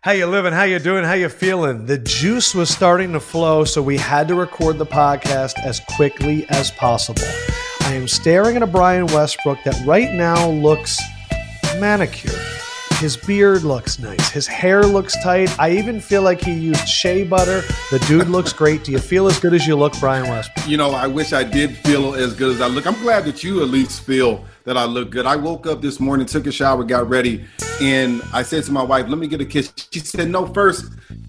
How you living? How you doing? How you feeling? The juice was starting to flow, so we had to record the podcast as quickly as possible. I am staring at a Brian Westbrook that right now looks manicured. His beard looks nice. His hair looks tight. I even feel like he used shea butter. The dude looks great. Do you feel as good as you look, Brian Westbrook? You know, I wish I did feel as good as I look. I'm glad that you at least feel that I look good. I woke up this morning, took a shower, got ready, and I said to my wife, "Let me get a kiss." She said, "No, first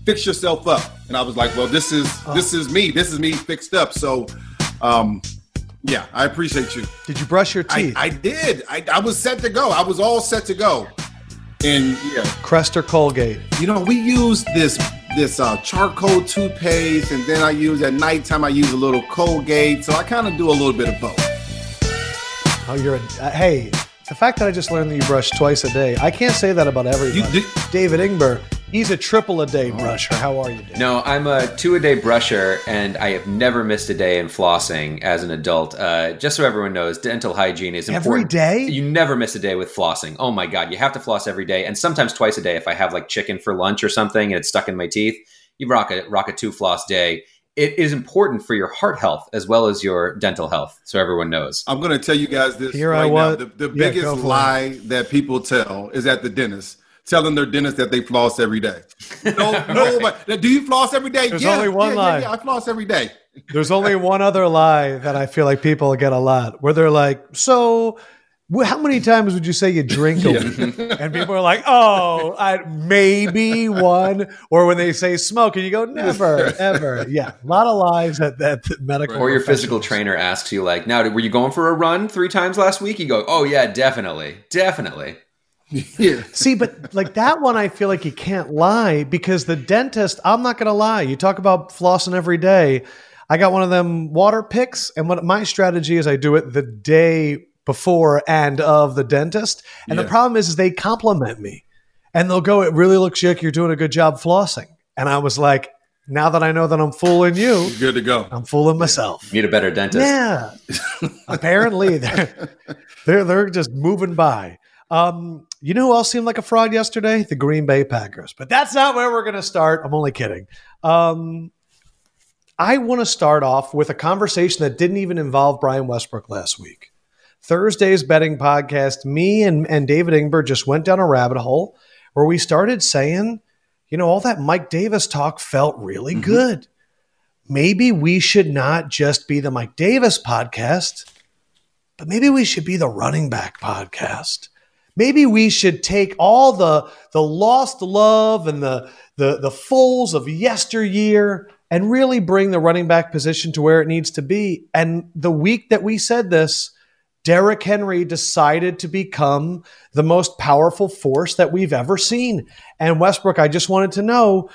fix yourself up." And I was like, "Well, this is oh. this is me. This is me fixed up." So, um, yeah, I appreciate you. Did you brush your teeth? I, I did. I, I was set to go. I was all set to go. And yeah, Crest or Colgate. You know, we use this this uh, charcoal toothpaste, and then I use at nighttime. I use a little Colgate, so I kind of do a little bit of both. Oh, you're a uh, hey. The fact that I just learned that you brush twice a day, I can't say that about everybody. David Ingber, He's a triple a day brusher. How are you, Dave? No, I'm a two a day brusher, and I have never missed a day in flossing as an adult. Uh, just so everyone knows, dental hygiene is important. Every day? You never miss a day with flossing. Oh my God, you have to floss every day, and sometimes twice a day if I have like chicken for lunch or something and it's stuck in my teeth. You rock a rock a two floss day. It is important for your heart health as well as your dental health, so everyone knows. I'm going to tell you guys this Here right I was. now. The, the yeah, biggest lie it. that people tell is at the dentist telling their dentist that they floss every day. No, no, but do you floss every day? There's yeah, only one yeah, lie. Yeah, yeah, I floss every day. There's only one other lie that I feel like people get a lot, where they're like, "So, how many times would you say you drink a week?" And people are like, "Oh, I, maybe one." Or when they say smoke, and you go, "Never, ever." Yeah, a lot of lies at that medical. Or your physical trainer asks you, like, "Now, were you going for a run three times last week?" You go, "Oh yeah, definitely, definitely." Yeah. See, but like that one, I feel like you can't lie because the dentist, I'm not going to lie. You talk about flossing every day. I got one of them water picks, and what my strategy is, I do it the day before and of the dentist. And yeah. the problem is, is they compliment me, and they'll go, "It really looks like you're doing a good job flossing." And I was like, now that I know that I'm fooling you, You're good to go. I'm fooling myself. Need a better dentist. Yeah. Apparently, they're, they're they're just moving by. Um, you know who else seemed like a fraud yesterday? The Green Bay Packers. But that's not where we're going to start. I'm only kidding. Um, I want to start off with a conversation that didn't even involve Brian Westbrook last week. Thursday's betting podcast, me and, and David Ingber just went down a rabbit hole where we started saying, you know, all that Mike Davis talk felt really mm-hmm. good. Maybe we should not just be the Mike Davis podcast, but maybe we should be the running back podcast maybe we should take all the the lost love and the the the fulls of yesteryear and really bring the running back position to where it needs to be. And the week that we said this, Derrick Henry decided to become the most powerful force that we've ever seen. And Westbrook, I just wanted to know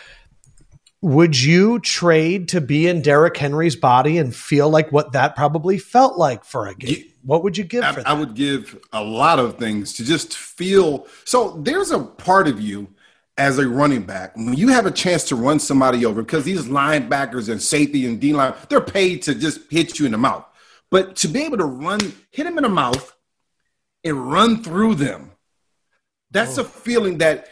would you trade to be in Derrick Henry's body and feel like what that probably felt like for a game? What would you give? I, I, would give a lot of things to just feel. So there's a part of you as a running back when you have a chance to run somebody over because these linebackers and safety and D line they're paid to just hit you in the mouth, but to be able to run, hit them in the mouth, and run through them, that's oh. a feeling that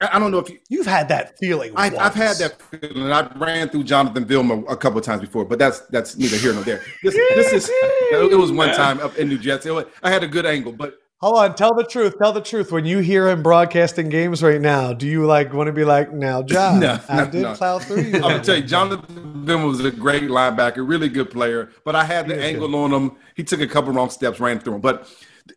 I don't know if you, you've had that feeling. I, have had that feeling. And I ran through Jonathan Vilma a couple of times before, but that's that's neither here nor there. This, this is it was one time up in New Jersey. I had a good angle, but hold on. Tell the truth. Tell the truth. When you hear him broadcasting games right now, do you like want to be like, now, John? no, I no, did no. plow through you. I'm gonna tell you, Jonathan Vilma was a great linebacker, really good player, but I had the angle good. on him. He took a couple wrong steps, ran through him, but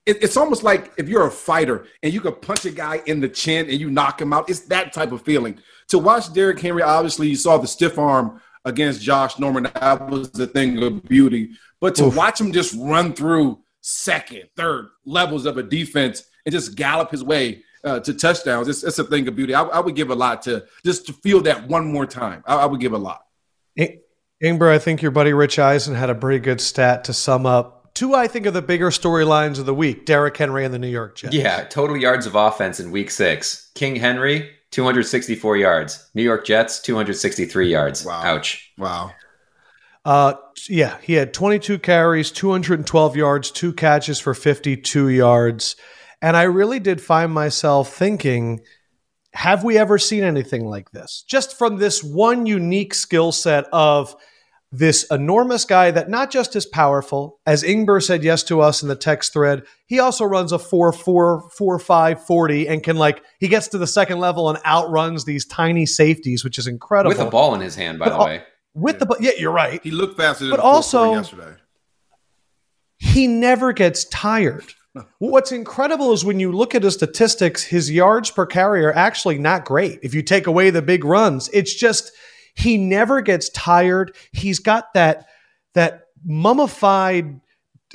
it, it's almost like if you're a fighter and you could punch a guy in the chin and you knock him out. It's that type of feeling. To watch Derrick Henry, obviously, you saw the stiff arm against Josh Norman. That was the thing of beauty. But to Oof. watch him just run through second, third levels of a defense and just gallop his way uh, to touchdowns, it's, it's, a thing of beauty. I, I, would give a lot to just to feel that one more time. I, I would give a lot. Ingber, I think your buddy Rich Eisen had a pretty good stat to sum up two, I think, are the bigger storylines of the week Derrick Henry and the New York Jets. Yeah, total yards of offense in week six. King Henry, 264 yards. New York Jets, 263 yards. Wow. Ouch. Wow. Uh, yeah, he had 22 carries, 212 yards, two catches for 52 yards. And I really did find myself thinking, have we ever seen anything like this? Just from this one unique skill set of this enormous guy that not just is powerful, as Ingber said yes to us in the text thread, he also runs a 4 4 4 5 40 and can like he gets to the second level and outruns these tiny safeties, which is incredible. With a ball in his hand, by the way. With yeah. the yeah, you're right. He looked faster than but also yesterday. He never gets tired. What's incredible is when you look at his statistics, his yards per carry are actually not great. If you take away the big runs, it's just he never gets tired. He's got that that mummified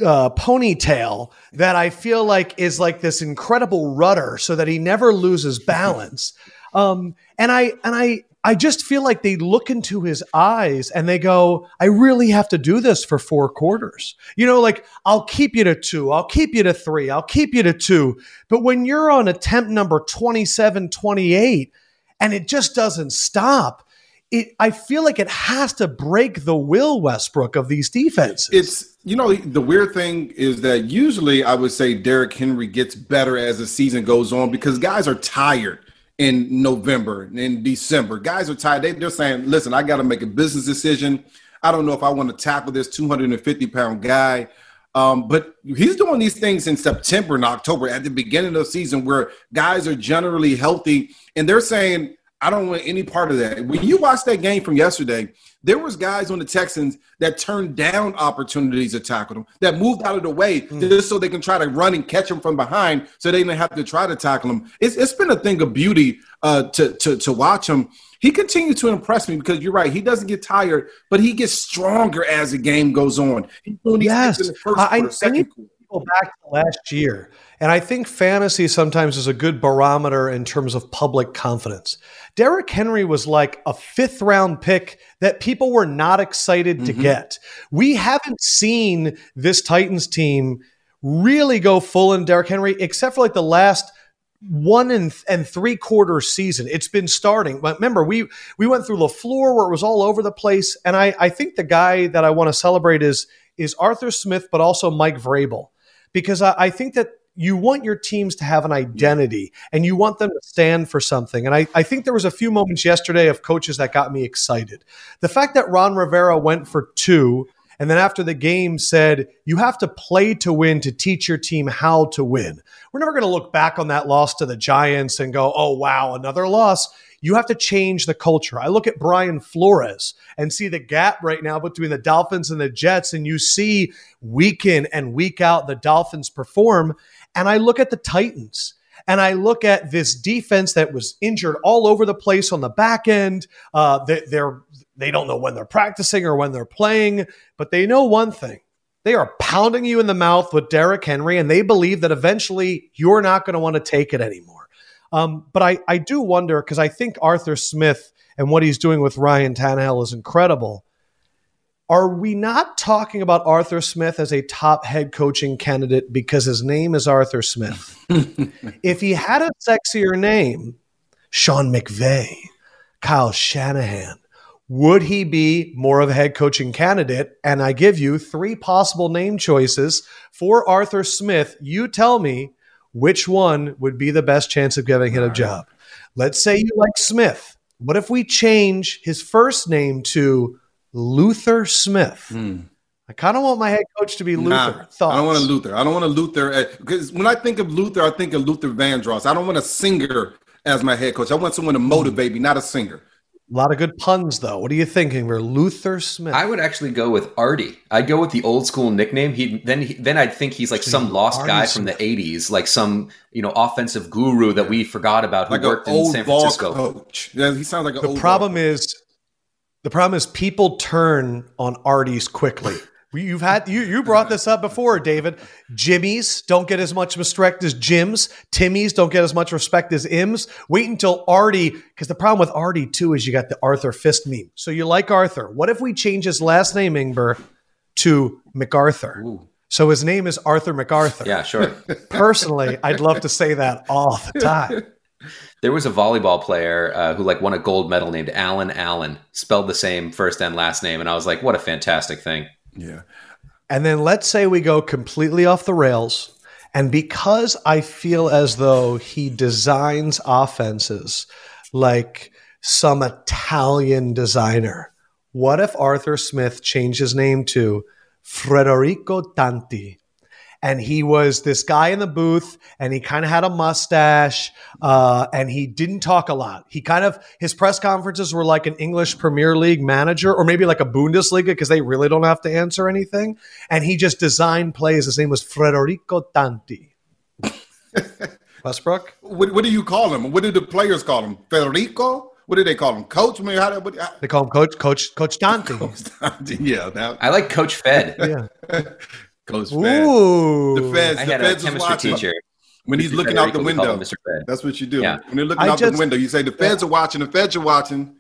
uh, ponytail that I feel like is like this incredible rudder, so that he never loses balance. Um, and I and I I just feel like they look into his eyes and they go, I really have to do this for four quarters. You know, like, I'll keep you to two, I'll keep you to three, I'll keep you to two. But when you're on attempt number 27, 28, and it just doesn't stop, it, I feel like it has to break the will Westbrook of these defenses. It's you know the weird thing is that usually I would say Derrick Henry gets better as the season goes on because guys are tired in November and in December. Guys are tired. They, they're saying, listen, I got to make a business decision. I don't know if I want to tackle this 250 pound guy. Um, but he's doing these things in September and October at the beginning of the season where guys are generally healthy and they're saying, I don't want any part of that. When you watch that game from yesterday, there was guys on the Texans that turned down opportunities to tackle them, that moved out of the way mm. just so they can try to run and catch them from behind, so they didn't have to try to tackle them. It's, it's been a thing of beauty uh, to, to to watch him. He continues to impress me because you're right. He doesn't get tired, but he gets stronger as the game goes on. He's doing these yes. things in the first I, quarter, second quarter go back to last year, and I think fantasy sometimes is a good barometer in terms of public confidence. Derrick Henry was like a fifth round pick that people were not excited mm-hmm. to get. We haven't seen this Titans team really go full in Derrick Henry, except for like the last one and, and three quarter season. It's been starting. But remember, we we went through LaFleur where it was all over the place. And I, I think the guy that I want to celebrate is is Arthur Smith, but also Mike Vrabel because I, I think that you want your teams to have an identity and you want them to stand for something. And I, I think there was a few moments yesterday of coaches that got me excited. The fact that Ron Rivera went for two and then after the game said, you have to play to win to teach your team how to win. We're never going to look back on that loss to the Giants and go, oh, wow, another loss. You have to change the culture. I look at Brian Flores and see the gap right now between the Dolphins and the Jets, and you see week in and week out the Dolphins perform. And I look at the Titans and I look at this defense that was injured all over the place on the back end. Uh, they, they're they don't know when they're practicing or when they're playing, but they know one thing. They are pounding you in the mouth with Derrick Henry, and they believe that eventually you're not going to want to take it anymore. Um, but I, I do wonder because I think Arthur Smith and what he's doing with Ryan Tannehill is incredible. Are we not talking about Arthur Smith as a top head coaching candidate because his name is Arthur Smith? if he had a sexier name, Sean McVay, Kyle Shanahan, would he be more of a head coaching candidate? And I give you three possible name choices for Arthur Smith. You tell me which one would be the best chance of getting him a job? Let's say you like Smith. What if we change his first name to Luther Smith? Mm. I kind of want my head coach to be Luther. Nah, Thoughts? I don't want a Luther. I don't want a Luther because when I think of Luther, I think of Luther Vandross. I don't want a singer as my head coach. I want someone to motivate me, not a singer. A lot of good puns, though. What are you thinking? We're Luther Smith. I would actually go with Artie. I'd go with the old school nickname. He then he, then I'd think he's like some lost Artie guy Smith. from the '80s, like some you know offensive guru that we forgot about who like worked in San Francisco. Coach. Yeah, he sounds like the problem is the problem is people turn on Artie's quickly. You've had you you brought this up before, David. Jimmy's don't get as much respect as Jim's. Timmy's don't get as much respect as Im's. Wait until Artie, because the problem with Artie too is you got the Arthur Fist meme. So you like Arthur. What if we change his last name, Ingber, to MacArthur? Ooh. So his name is Arthur MacArthur. Yeah, sure. Personally, I'd love to say that all the time. There was a volleyball player uh, who like won a gold medal named Alan Allen, spelled the same first and last name, and I was like, what a fantastic thing. Yeah. And then let's say we go completely off the rails And because I feel as though he designs offenses like some Italian designer, what if Arthur Smith changed his name to Federico Tanti? And he was this guy in the booth and he kind of had a mustache uh, and he didn't talk a lot he kind of his press conferences were like an english premier league manager or maybe like a bundesliga because they really don't have to answer anything and he just designed plays his name was federico tanti westbrook what, what, do you call him what do the players call him federico what do they call him? Coach? I mean, how, what, how, they call him Coach Coach Coach Tanti. Coach Tanti. Yeah, now, I like Coach Fed. yeah, Coach Fed. Ooh. The feds, I the had feds a chemistry teacher. When he's Mr. looking Federico, out the we call him window. Mr. Fed. That's what you do. Yeah. When they're looking I out just- the window, you say the feds are watching. The feds are watching.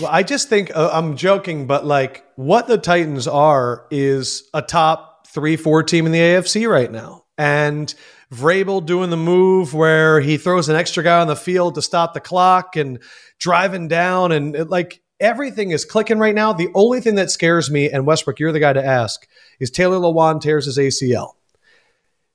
Well, I just think uh, I'm joking, but like what the Titans are is a top three, four team in the AFC right now. And Vrabel doing the move where he throws an extra guy on the field to stop the clock and driving down and it, like everything is clicking right now. The only thing that scares me, and Westbrook, you're the guy to ask, is Taylor Lewan tears his ACL.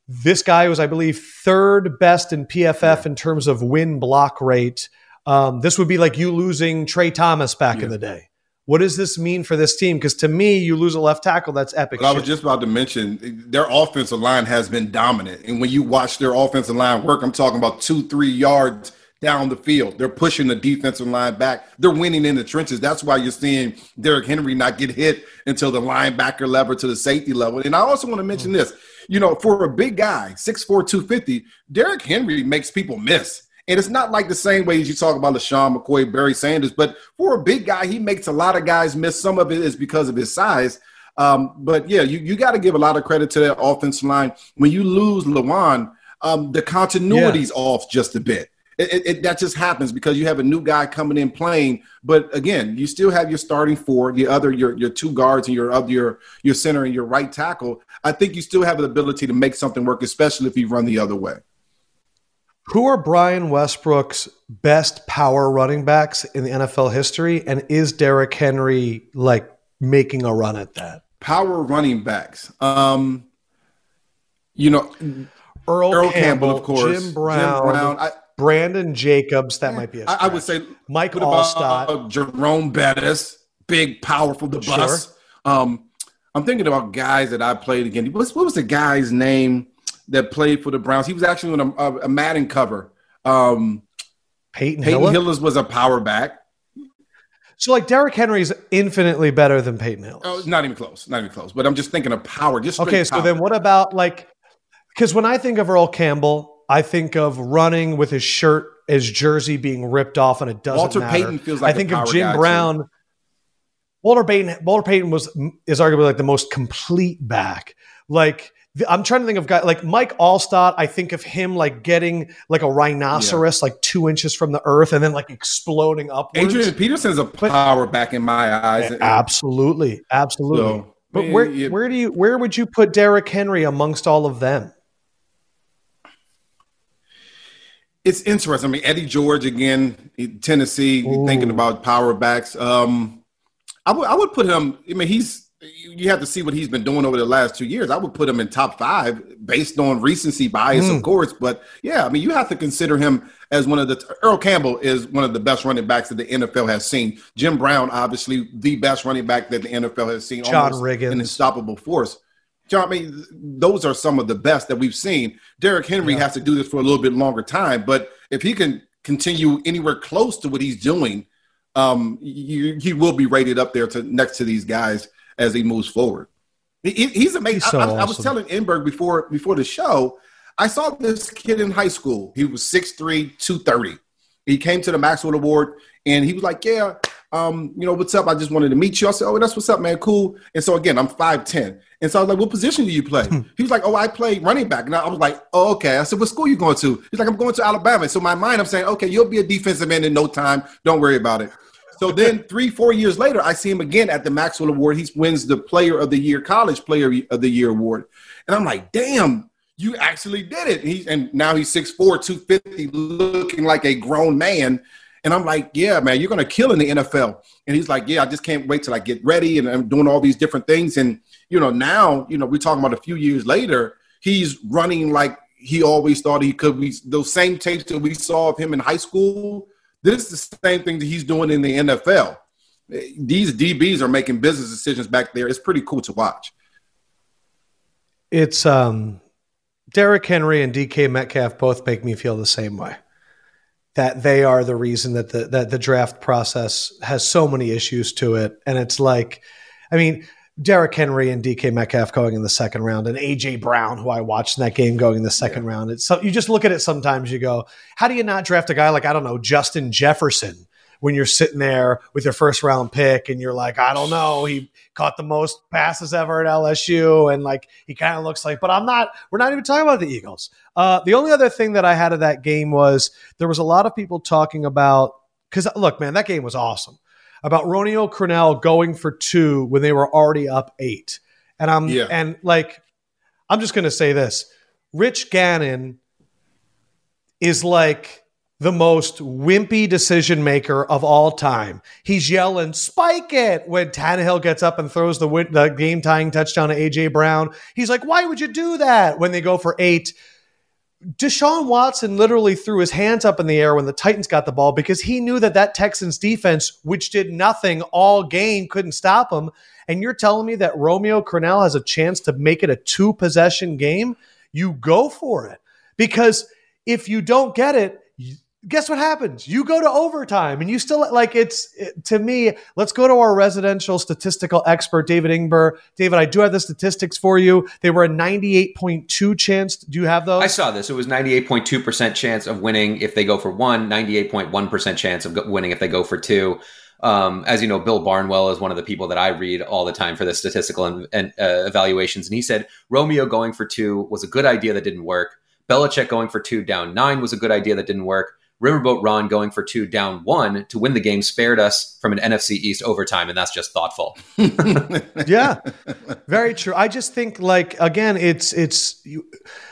This guy was, I believe, third best in PFF in terms of win block rate. Um, this would be like you losing Tra Thomas back Yeah. in the day. What does this mean for this team? Because to me, you lose a left tackle, that's epic. But I was just about to mention their offensive line has been dominant. And when you watch their offensive line work, I'm talking about two, three yards down the field. They're pushing the defensive line back. They're winning in the trenches. That's why you're seeing Derrick Henry not get hit until the linebacker level to the safety level. And I also want to mention this. You know, for a big guy, 6'4, 250, Derrick Henry makes people miss. And it's not like the same way as you talk about LeSean McCoy, Barry Sanders, but for a big guy, he makes a lot of guys miss. Some of it is because of his size. Um, but yeah, you, you got to give a lot of credit to that offensive line. When you lose Lewan, um, the continuity's off just a bit. It, it, that just happens because you have a new guy coming in playing. But again, you still have your starting four, the other your your two guards and your other your your center and your right tackle. I think you still have the ability to make something work, especially if you run the other way. Who are Brian Westbrook's best power running backs in the NFL history? And is Derrick Henry like making a run at that? Power running backs. Um, you know, Earl, Earl Campbell, Campbell, of course. Jim Brown, I, Brandon Jacobs. That might be. A I, I would say Mike what about Alstott. Jerome Bettis, big, powerful, the Sure. bus. Um, I'm thinking about guys that I played against. What's, what was the guy's name that played for the Browns? He was actually on a, a, a Madden cover. Um, Peyton, Peyton Hillis. Hillis was a power back. So like Derrick Henry's infinitely better than Peyton Hillis. Oh, not even close. Not even close. But I'm just thinking of power. Just Okay, so power. then what about like because when I think of Earl Campbell, I think of running with his shirt, his jersey being ripped off, and it doesn't Walter matter. Payton feels like I think of Jim guy, too. Brown. Walter Payton. Walter Payton was is arguably like the most complete back. Like I'm trying to think of guys like Mike Alstott. I think of him like getting like a rhinoceros like two inches from the earth and then like exploding upwards. Adrian Peterson's a power back in my eyes. absolutely, absolutely. So, but man, where you- where do you where would you put Derrick Henry amongst all of them? It's interesting. I mean, Eddie George again, Tennessee, Ooh. thinking about power backs. Um, I would I would put him. I mean, he's you have to see what he's been doing over the last two years. I would put him in top five based on recency bias, Mm. of course. But yeah, I mean, you have to consider him as one of the. Earl Campbell is one of the best running backs that the NFL has seen. Jim Brown, obviously, the best running back that the NFL has seen. John Riggins. an unstoppable force. John, I mean, those are some of the best that we've seen. Derrick Henry Yeah. has to do this for a little bit longer time, but if he can continue anywhere close to what he's doing, um, you, he will be rated up there to next to these guys as he moves forward. He- he- he's amazing. He's so I, I- I was telling Ingber before before the show, I saw this kid in high school. He was 6'3", 230. He came to the Maxwell Award and he was like, "Yeah, um, you know what's up? I just wanted to meet you." I said, "Oh, that's what's up, man. Cool." And so again, I'm five ten, and so I was like, "What position do you play?" he was like, "Oh, I play running back." And I was like, "Oh, okay." I said, "What school you going to?" He's like, "I'm going to Alabama." So my mind, I'm saying, "Okay, you'll be a defensive end in no time. Don't worry about it." So then, three, four years later, I see him again at the Maxwell Award. He wins the Player of the Year, College Player of the Year award, and I'm like, "Damn." You actually did it. He's and now he's 6'4, 250, looking like a grown man. And I'm like, yeah, man, you're gonna kill in the NFL. And he's like, yeah, I just can't wait till I get ready and I'm doing all these different things. And you know, now, you know, we're talking about a few years later, He's running like he always thought he could. We those same tapes that we saw of him in high school. This is the same thing that he's doing in the NFL. These DBs are making business decisions back there. It's pretty cool to watch. It's um, Derrick Henry and DK Metcalf both make me feel the same way. That they are the reason that the that the draft process has so many issues to it, and it's like, I mean, Derrick Henry and DK Metcalf going in the second round, and AJ Brown, who I watched in that game going in the second yeah. round. It's so you just look at it sometimes. You go, how do you not draft a guy like I don't know Justin Jefferson when you're sitting there with your first round pick and you're like, I don't know, he caught the most passes ever at LSU, and like he kind of looks like, but I'm not. We're not even talking about the Eagles. Uh, the only other thing that I had of that game was there was a lot of people talking about because look, man, that game was awesome about Romeo Crennel going for two when they were already up eight. And I'm yeah. and like I'm just gonna say this. Rich Gannon is like the most wimpy decision maker of all time. He's yelling, spike it when Tannehill gets up and throws the, win- the game tying touchdown to AJ Brown. He's like, why would you do that when they go for eight? Deshaun Watson literally threw his hands up in the air when the Titans got the ball because he knew that that Texans defense, which did nothing all game, couldn't stop him. And you're telling me that Romeo Crennel has a chance to make it a two possession game? You go for it. Because if you don't get it, guess what happens? You go to overtime and you still like it's it, to me. Let's go to our residential statistical expert, David Ingber. David, I do have the statistics for you. They were a 98.2 chance. Do you have those? I saw this. It was 98.2% chance of winning if they go for one, 98.1% chance of winning if they go for two. Um, as you know, Bill Barnwell is one of the people that I read all the time for the statistical and, and uh, evaluations. And he said Romeo going for two was a good idea that didn't work. Belichick going for two down nine was a good idea that didn't work. Riverboat Ron going for two down one to win the game spared us from an NFC East overtime, and that's just thoughtful. yeah, very true. I just think like again, it's it's you,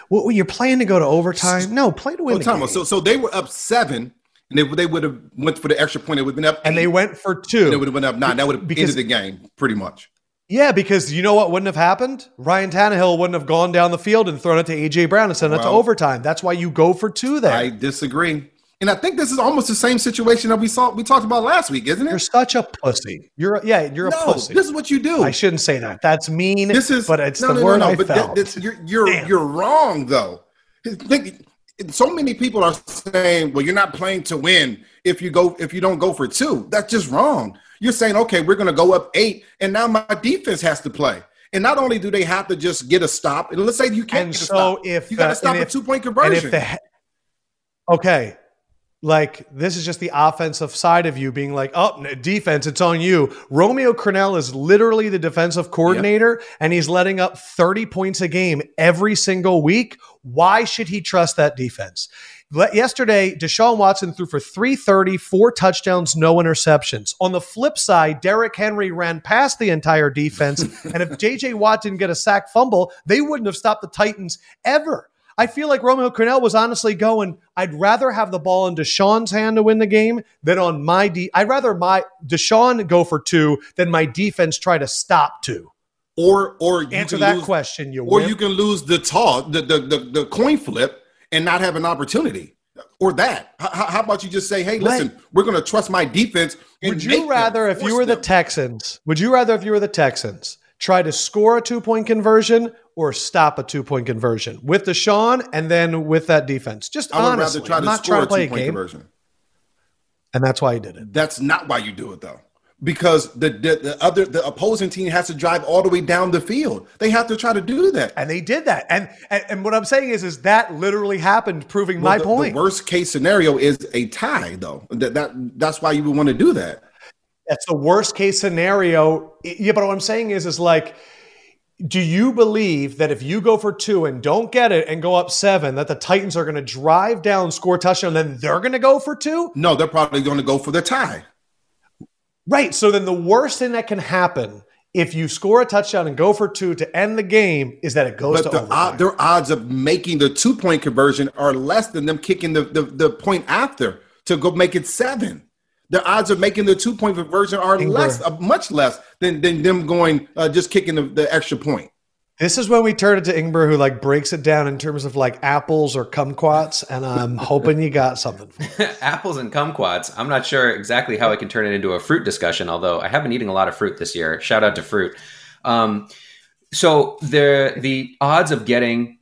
well, you're playing to go to overtime. No, play to win. Oh, so so they were up seven. And they, they would have went for the extra point. It would have been up, and they went for two. They would have been up nine. That would have because, ended the game pretty much. Yeah, because you know what wouldn't have happened? Ryan Tannehill wouldn't have gone down the field and thrown it to AJ Brown and sent well, it to overtime. That's why you go for two there. I disagree. And I think this is almost the same situation that we saw we talked about last week, isn't it? You're such a pussy. You're a, yeah, you're no, a pussy. This is what you do. I shouldn't say that. That's mean. This is but it's no, the no, word no, no, I but felt. That, you're you're Damn. you're wrong though. So many people are saying, "Well, you're not playing to win if you go if you don't go for two. That's just wrong. You're saying, "Okay, we're going to go up eight, and now my defense has to play." And not only do they have to just get a stop, and let's say you can't. And so stop. if you got to uh, stop a two point conversion. The, okay, like this is just the offensive side of you being like, oh, defense, it's on you. Romeo Crennel is literally the defensive coordinator, yep. and he's letting up 30 points a game every single week. Why should he trust that defense? Yesterday, Deshaun Watson threw for 330, four touchdowns, no interceptions. On the flip side, Derrick Henry ran past the entire defense. and if JJ Watt didn't get a sack fumble, they wouldn't have stopped the Titans ever. I feel like Romeo Crennel was honestly going, I'd rather have the ball in Deshaun's hand to win the game than on my D. I'd rather my Deshaun go for two than my defense try to stop two. Or or you answer that lose, question. You or wimp. you can lose the toss, the, the the the coin flip, and not have an opportunity. Or that. How, how about you just say, "Hey, listen, right. we're going to trust my defense." would you rather, if you were them. the Texans, would you rather, if you were the Texans, try to score a two point conversion or stop a two point conversion with Deshaun and then with that defense. Just I would honestly, rather try to not score to play a two point conversion. And that's why he did it. That's not why you do it though. Because the, the, the other the opposing team has to drive all the way down the field. They have to try to do that, and they did that. And and, and what I'm saying is, is that literally happened, proving well, my the, point. The worst case scenario is a tie, though. That that that's why you would want to do that. That's the worst case scenario. Yeah, but what I'm saying is, is like do you believe that if you go for two and don't get it and go up seven, that the Titans are going to drive down, score a touchdown, and then they're going to go for two? No, they're probably going to go for the tie. Right. So then the worst thing that can happen if you score a touchdown and go for two to end the game is that it goes but to the their odds of making the two point conversion are less than them kicking the, the, the point after to go make it seven the odds of making the two point conversion are less, uh, much less than, than them going uh, just kicking the, the, extra point. This is when we turn it to Ingber, who like breaks it down in terms of like apples or kumquats, and I'm hoping you got something. apples and kumquats. I'm not sure exactly how I can turn it into a fruit discussion, although I have been eating a lot of fruit this year. Shout out to fruit. Um, so the the odds of getting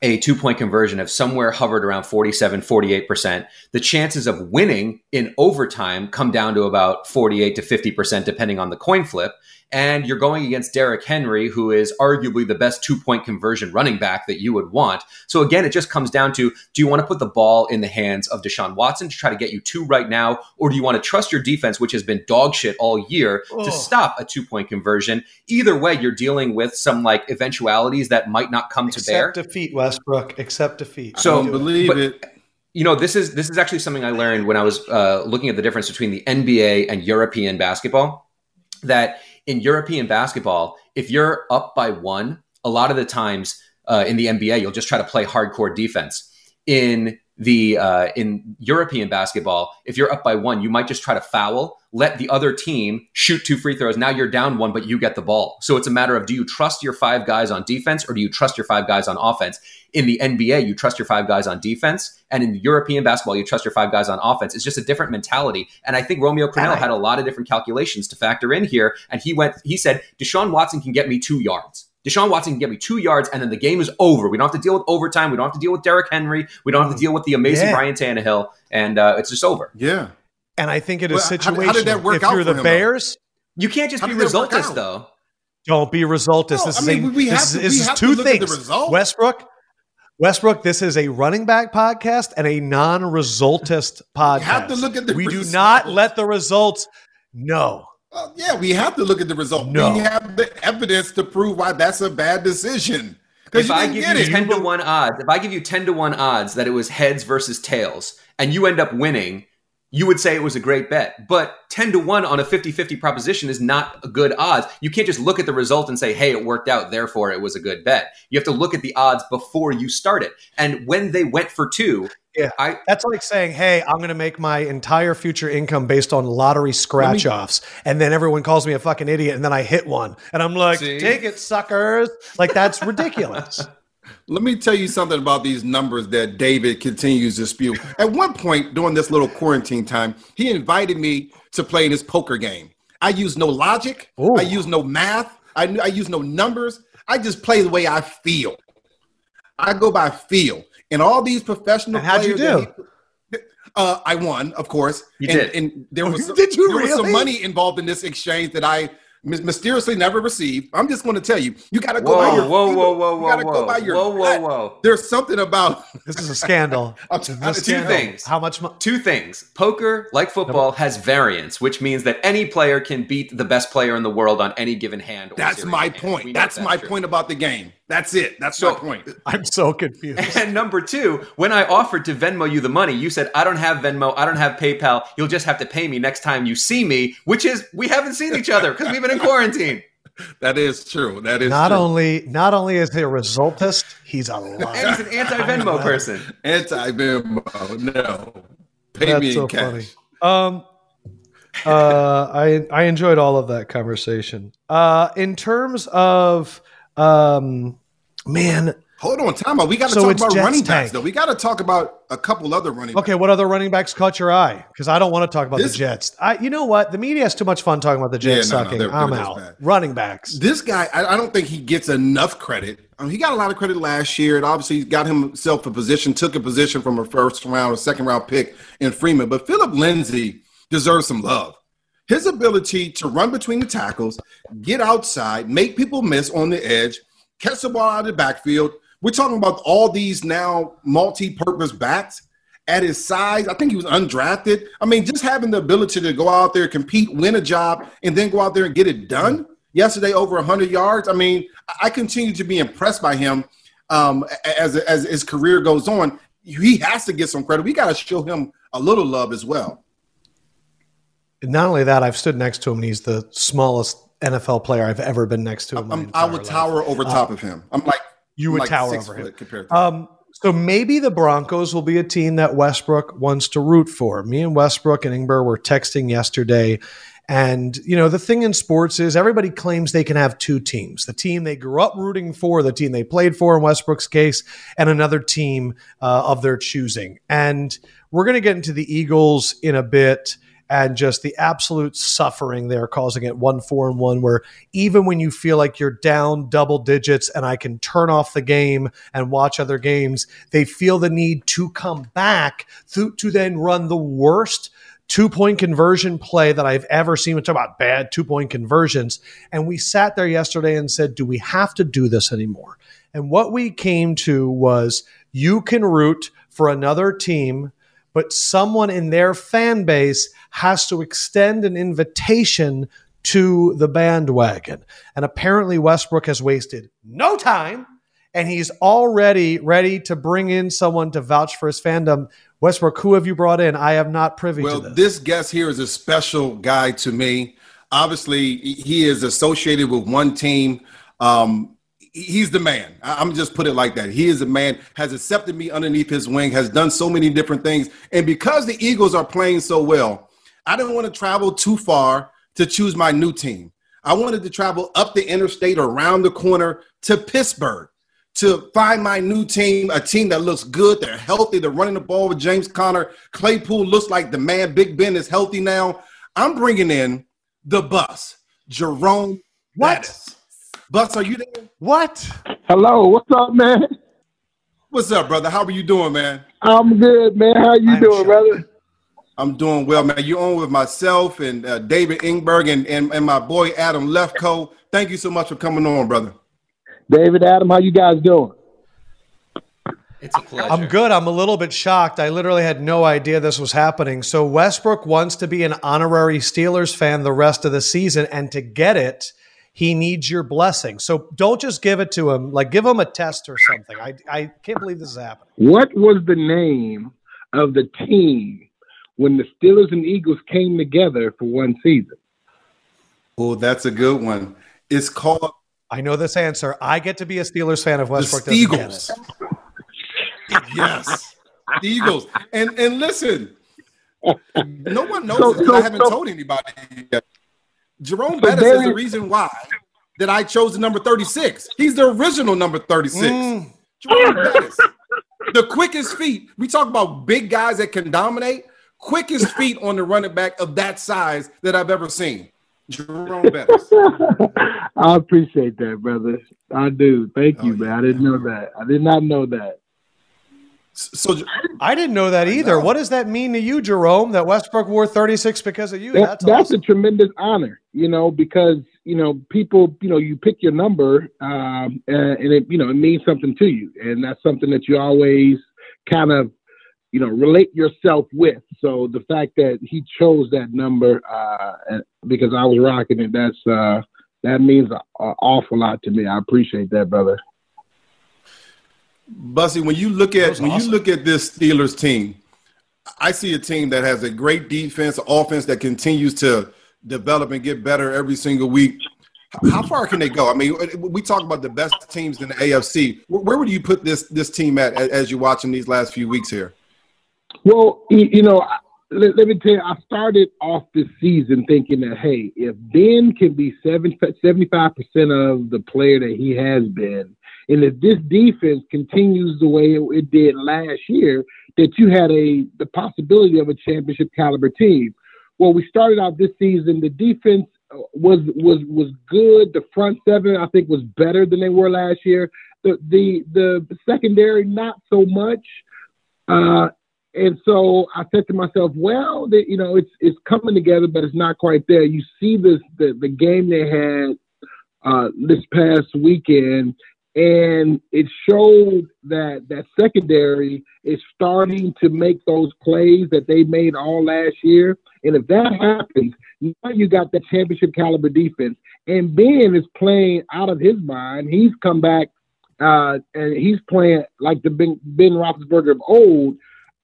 a two point conversion have somewhere hovered around 47, 48%. The chances of winning in overtime come down to about 48 to 50%, depending on the coin flip and you're going against Derrick Henry, who is arguably the best two point conversion running back that you would want. So again, it just comes down to do you want to put the ball in the hands of Deshaun Watson to try to get you two right now, or do you want to trust your defense, which has been dog shit all year, oh. to stop a two point conversion? Either way, you're dealing with some like eventualities that might not come to bear. defeat, Westbrook. Accept defeat. So believe but, it you know this is this is actually something i learned when i was uh, looking at the difference between the nba and european basketball that in European basketball, if you're up by one, a lot of the times uh, in the NBA, you'll just try to play hardcore defense. In the uh, in European basketball, if you're up by one, you might just try to foul, let the other team shoot two free throws. Now you're down one, but you get the ball. So it's a matter of do you trust your five guys on defense or do you trust your five guys on offense? In the NBA, you trust your five guys on defense, and in European basketball, you trust your five guys on offense. It's just a different mentality. And I think Romeo Crennel had a lot of different calculations to factor in here. And he went, he said, Deshaun Watson can get me two yards. Deshaun Watson can get me two yards, and then the game is over. We don't have to deal with overtime. We don't have to deal with Derrick Henry. We don't have to deal with the amazing yeah. Ryan Tannehill, and uh, it's just over. Yeah. And I think it is well, situation. How, how, did that work if out? You're the him, Bears, though? you can't just how be resultist, though. Don't be resultist. No, this I mean, is, a, this, to, is two things. Westbrook, Westbrook, this is a running back podcast and a non-resultist podcast. We have to look at the. We results. do not let the results. No. Well, yeah, we have to look at the result. No. We have the evidence to prove why that's a bad decision. If I give you it. ten to one odds, if I give you ten to one odds that it was heads versus tails, and you end up winning, you would say it was a great bet. But 10 to 1 on a 50 50 proposition is not a good odds. You can't just look at the result and say, hey, it worked out, therefore it was a good bet. You have to look at the odds before you start it. And when they went for two, yeah, I, that's like saying, "Hey, I'm going to make my entire future income based on lottery scratch offs," and then everyone calls me a fucking idiot, and then I hit one, and I'm like, See? "Take it, suckers!" Like that's ridiculous. Let me tell you something about these numbers that David continues to spew. At one point during this little quarantine time, he invited me to play in his poker game. I use no logic. Ooh. I use no math. I, I use no numbers. I just play the way I feel. I go by feel. And all these professional how'd you do? He, uh, I won, of course. You and, did. And there was, did you there really? was some money involved in this exchange that I mysteriously never received. I'm just going to tell you, you got to go whoa, by your whoa, whoa, whoa, whoa, whoa, go by your whoa, whoa, whoa. There's something about this is a scandal. two scandal. things. How much? Mo- two things. Poker, like football, has variance, which means that any player can beat the best player in the world on any given hand. That's my point. That's, that's, my true. point about the game. That's it. That's so, my point. I'm so confused. And number two, when I offered to Venmo you the money, you said, I don't have Venmo. I don't have PayPal. You'll just have to pay me next time you see me, which is we haven't seen each other because we've been in quarantine. That is true. That is not true. only not only is he a resultist, he's a liar. and he's an anti-Venmo person. Anti-Venmo, no. Pay That's me so in cash. Funny. Um, uh, I I enjoyed all of that conversation. Uh, in terms of um, man, hold on, time out. We got to so talk about Jets running backs, tank. though. We got to talk about a couple other running. Backs. Okay, what other running backs caught your eye? Because I don't want to talk about this, the Jets. I, you know what? The media has too much fun talking about the Jets yeah, no, sucking. No, I'm out. Bad. Running backs. This guy, I, I, don't think he gets enough credit. I mean, he got a lot of credit last year. It obviously got himself a position, took a position from a first round or second round pick in Freeman. But Philip Lindsay deserves some love. His ability to run between the tackles, get outside, make people miss on the edge, catch the ball out of the backfield. We're talking about all these now multi-purpose backs at his size. I think he was undrafted. I mean, just having the ability to go out there, compete, win a job, and then go out there and get it done. Yesterday, over 100 yards. I mean, I continue to be impressed by him um, as as his career goes on. He has to get some credit. We got to show him a little love as well. Not only that, I've stood next to him, and he's the smallest NFL player I've ever been next to. i would life. tower over uh, top uh, of him. I'm like you would like tower over him. Compared to um, so maybe the Broncos will be a team that Westbrook wants to root for. Me and Westbrook and Ingber were texting yesterday, And, you know, the thing in sports is everybody claims they can have two teams the team they grew up rooting for, the team they played for in Westbrook's case, and another team uh, of their choosing. And we're going to get into the Eagles in a bit and just the absolute suffering they're causing at one four and one where even when you feel like you're down double digits and i can turn off the game and watch other games they feel the need to come back to, to then run the worst two point conversion play that I've ever seen. We talk about bad two point conversions. And we sat there yesterday and said, do we have to do this anymore? And what we came to was you can root for another team, but someone in their fan base has to extend an invitation to the bandwagon. And apparently, Westbrook has wasted no time and he's already ready to bring in someone to vouch for his fandom. Westbrook, who have you brought in? I am not privy well, to this. this guest here is a special guy to me. Obviously, he is associated with one team. Um, he's the man. I'm just put it like that. He is a man, has accepted me underneath his wing, has done so many different things. And because the Eagles are playing so well, I didn't want to travel too far to choose my new team. I wanted to travel up the interstate around the corner to Pittsburgh to find my new team, a team that looks good. They're healthy. They're running the ball with James Conner. Claypool looks like the man. Big Ben is healthy now. I'm bringing in the bus, Jerome. What? Bettis. Bus, are you there? What? Hello, what's up, man? What's up, brother? How are you doing, man? I'm good, man. How you I'm doing, shocked. brother? I'm doing well, man. You're on with myself and uh, David Ingber and, and, and my boy Adam Lefkoe. Thank you so much for coming on, brother. David, Adam, how you guys doing? It's a pleasure. I'm good. I'm a little bit shocked. I literally had no idea this was happening. So Westbrook wants to be an honorary Steelers fan the rest of the season, and to get it, he needs your blessing. So don't just give it to him. Like give him a test or something. I I can't believe this is happening. What was the name of the team when the Steelers and Eagles came together for one season? Oh, that's a good one. It's called I know this answer. I get to be a Steelers fan of Westbrook doesn't Eagles. yes, the Eagles. And and listen, no one knows So- this 'cause so- I haven't so- told anybody yet. Jerome Bettis is the reason why that I chose the number 36. He's the original number 36. Mm. Jerome Bettis. The quickest feet. We talk about big guys that can dominate. Quickest feet on the running back of that size that I've ever seen. Jerome Bettis. I appreciate that, brother. I do. Thank you, Oh, man. yeah. I didn't know that. I did not know that. So I didn't know that either. know. What does that mean to you, Jerome? That Westbrook wore 36 because of you? That- That's, that's awesome. a tremendous honor, you know, because you know people, you know, you pick your number, um, and, and it, you know, it means something to you, and that's something that you always kind of, you know, relate yourself with. So the fact that he chose that number uh, because I was rocking it, that's uh, that means an awful lot to me. I appreciate that, brother. Bussy, when you look at when awesome. you look at this Steelers team, I see a team that has a great defense, offense that continues to develop and get better every single week. How far can they go? I mean, we talk about the best teams in the AFC. Where where would you put this this team at as you're watching these last few weeks here? Well, you, you know, let, let me tell you, I started off this season thinking that, hey, if Ben can be 70, 75% of the player that he has been, and if this defense continues the way it, it did last year, that you had a the possibility of a championship caliber team. Well, we started out this season. The defense uh, was was was good. The front seven, I think, was better than they were last year. The the the secondary, not so much. Uh, and so I said to myself, well, the, you know, it's it's coming together, but it's not quite there. You see this the, the game they had uh, this past weekend, and it showed that that secondary is starting to make those plays that they made all last year. And if that happens, now you got the championship caliber defense. And Ben is playing out of his mind. He's come back uh, and he's playing like the Ben, ben Roethlisberger of old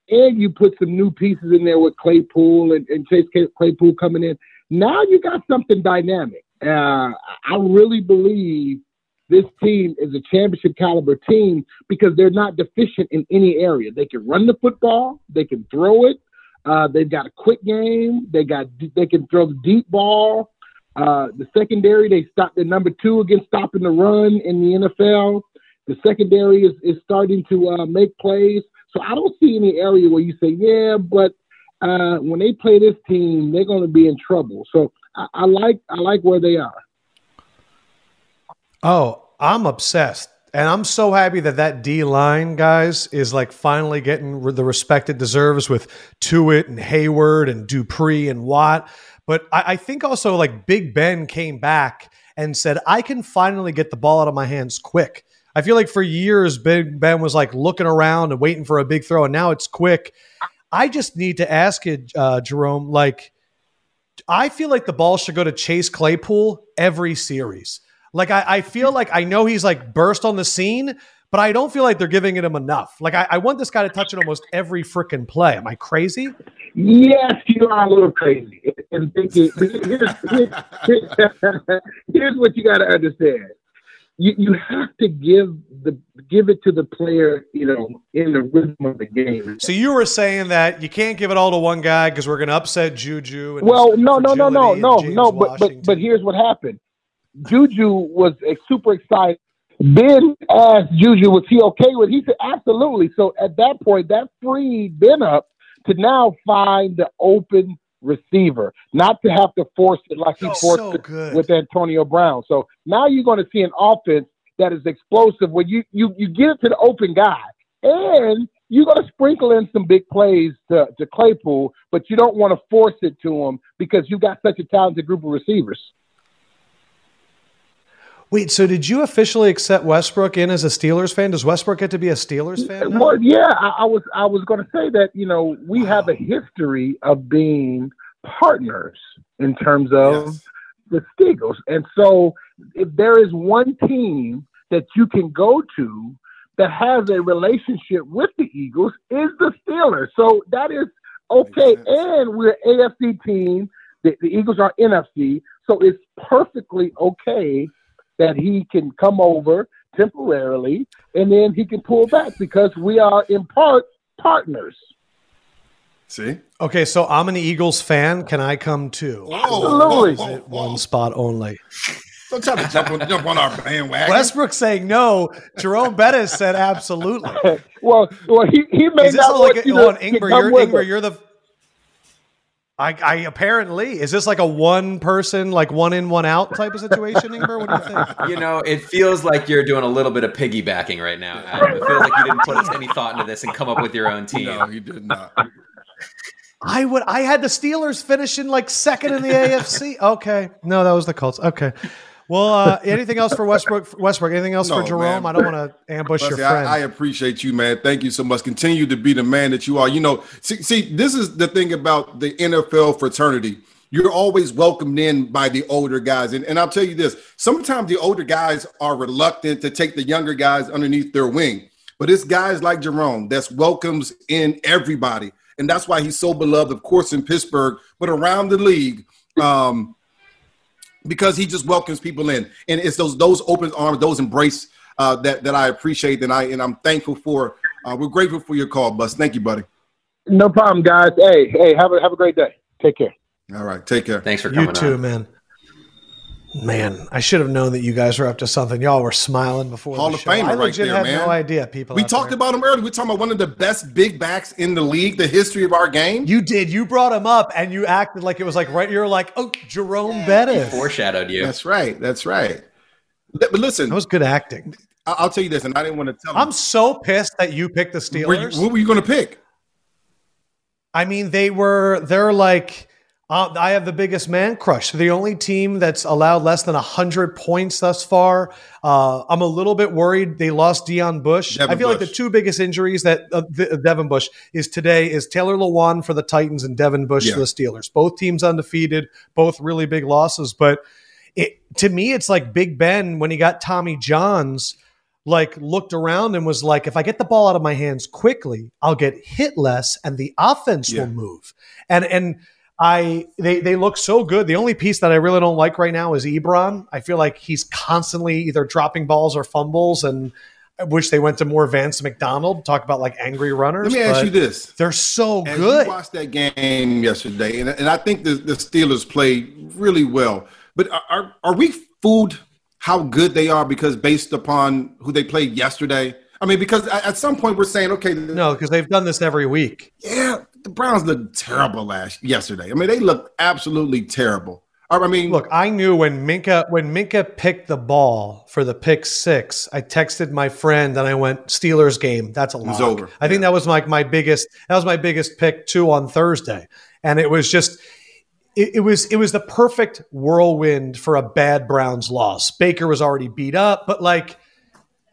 and you put some new pieces in there with Claypool and, and Chase Claypool coming in. Now you got something dynamic. Uh, I really believe this team is a championship caliber team because they're not deficient in any area. They can run the football, they can throw it. Uh, they've got a quick game. They got they can throw the deep ball. Uh, the secondary they stopped the number two against stopping the run in the NFL. The secondary is, is starting to uh, make plays. So I don't see any area where you say, yeah, but uh, when they play this team, they're going to be in trouble. So I, I like I like where they are. Oh, I'm obsessed. And I'm so happy that that D line, guys, is like finally getting the respect it deserves with Tuitt and Heyward and Dupree and Watt. But I, I, think also like Big Ben came back and said, I can finally get the ball out of my hands quick. I feel like for years, Big Ben was like looking around and waiting for a big throw, and now it's quick. I just need to ask you, uh, Jerome, like, I feel like the ball should go to Chase Claypool every series. Like, I, I feel like I know he's like burst on the scene, but I don't feel like they're giving it him enough. Like, I, I want this guy to touch it almost every freaking play. Am I crazy? Yes, you are a little crazy. And thinking, here's, here's, here's what you got to understand you, you have to give the give it to the player, you know, in the rhythm of the game. So you were saying that you can't give it all to one guy because we're going to upset Juju. well, no, no, no, no, no, no. But but but here's what happened. Juju was super excited. Ben asked Juju, was he okay with? It? He said absolutely. So at that point, that freed Ben up to now find the open receiver, not to have to force it like he oh, forced so it with Antonio Brown. So now you're going to see an offense that is explosive where you, you, you get it to the open guy and you're going to sprinkle in some big plays to, to Claypool, but you don't want to force it to him because you've got such a talented group of receivers. Wait, so did you officially accept Westbrook in as a Steelers fan? Does Westbrook get to be a Steelers fan? Now? Well, yeah, I, I, was I was going to say that you know we wow. have a history of being partners in terms of yes. the Steelers, and so if there is one team that you can go to that has a relationship with the Eagles, is the Steelers. So that is okay, and we're AFC team. The, the Eagles are NFC, so it's perfectly okay that he can come over temporarily and then he can pull back because we are in part partners. See? Okay, so I'm an Eagles fan. Can I come too? Absolutely. Whoa, whoa, whoa. One spot only. Don't try to jump on, jump on our bandwagon. Westbrook saying no. Jerome Bettis said absolutely. well, well, he, he may Is this not like a, you on Ingber, you're, Ingber, you're the I, I, apparently is this like a one person, like one in, one out type of situation, Ingber? What do you think? You know, it feels like you're doing a little bit of piggybacking right now. Adam. It feels like you didn't put any thought into this and come up with your own team. No, he did not. I would. I had the Steelers finishing like second in the AFC. Okay, no, that was the Colts. Okay, well, uh, anything else for Westbrook? Westbrook, anything else no, for Jerome? Man. I don't want to ambush your friend. I, I, appreciate you, man. Thank you so much. Continue to be the man that you are. You know, see, see, this is the thing about the NFL fraternity. You're always welcomed in by the older guys. And, and I'll tell you this sometimes the older guys are reluctant to take the younger guys underneath their wing. But it's guys like Jerome that welcomes in everybody. And that's why he's so beloved, of course, in Pittsburgh, but around the league. Um, because he just welcomes people in, and it's those those open arms, those embrace uh, that that I appreciate, and I and I'm thankful for. Uh, we're grateful for your call, Bus. Thank you, buddy. No problem, guys. Hey, hey, have a have a great day. Take care. All right, take care. Thanks for coming. You too, on. man. Man, I should have known that you guys were up to something. Y'all were smiling before Hall the of show. Famer I legit right there, had man. no idea. People, we talked there. about him earlier. We talking about one of the best big backs in the league, the history of our game. You did. You brought him up, and you acted like it was like right. You're like, oh, Jerome yeah, Bettis. He foreshadowed you. That's right. That's right. But listen, that was good acting. I'll tell you this, and I didn't want to tell. I'm so pissed that you picked the Steelers. Were you, what were you going to pick? I mean, they were. They're like uh, I have the biggest man crush. The only team that's allowed less than 100 points thus far. Uh, I'm a little bit worried they lost Deon Bush. Devin I feel Bush. like the two biggest injuries that uh, the, Devin Bush is today is Taylor Lewan for the Titans and Devin Bush yeah. for the Steelers. Both teams undefeated, both really big losses. But it, to me, it's like Big Ben when he got Tommy Johns like looked around and was like, if I get the ball out of my hands quickly, I'll get hit less and the offense yeah. will move. And and I they they look so good. The only piece that I really don't like right now is Ebron. I feel like he's constantly either dropping balls or fumbles, and I wish they went to more Vance McDonald. Talk about like angry runners. Let me ask you this: They're so As good. You watched that game yesterday, and, and I think the, the Steelers played really well. But are, are we fooled how good they are because based upon who they played yesterday? I mean, because at some point we're saying, okay, No, because they've done this every week. yeah, the Browns looked terrible last yesterday. I mean, they looked absolutely terrible. I mean, Look, I knew when Minkah when Minkah picked the ball for the pick six, I texted my friend and I went Steelers game. That's a lock. over. I think that was like my biggest that was my biggest pick too on Thursday, and it was just it, it was it was the perfect whirlwind for a bad Browns loss. Baker was already beat up, but like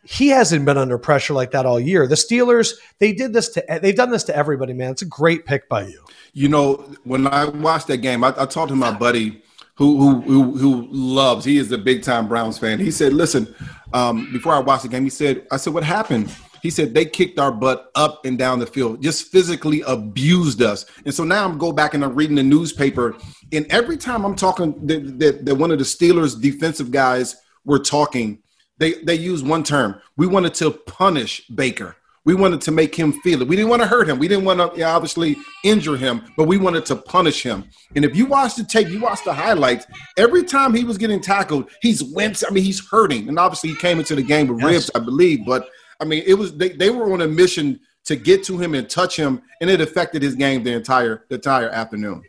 he hasn't been under pressure like that all year. The Steelers they did this to they've done this to everybody, man. It's a great pick by you. You know, when I watched that game, I, I talked to my buddy who, who who loves. He is a big time Browns fan. He said, "Listen, um, before I watched the game, he said, I said, what happened?" He said they kicked our butt up and down the field, just physically abused us. And so now I'm go back and I'm reading the newspaper, and every time I'm talking that, that, that one of the Steelers defensive guys were talking, they they use one term. We wanted to punish Baker. We wanted to make him feel it. We didn't want to hurt him. We didn't want to obviously injure him, but we wanted to punish him. And if you watch the tape, you watch the highlights. Every time he was getting tackled, he's winced. I mean, he's hurting. And obviously, he came into the game with Yes. ribs, I believe. But I mean, it was they, they were on a mission to get to him and touch him, and it affected his game the entire the entire afternoon.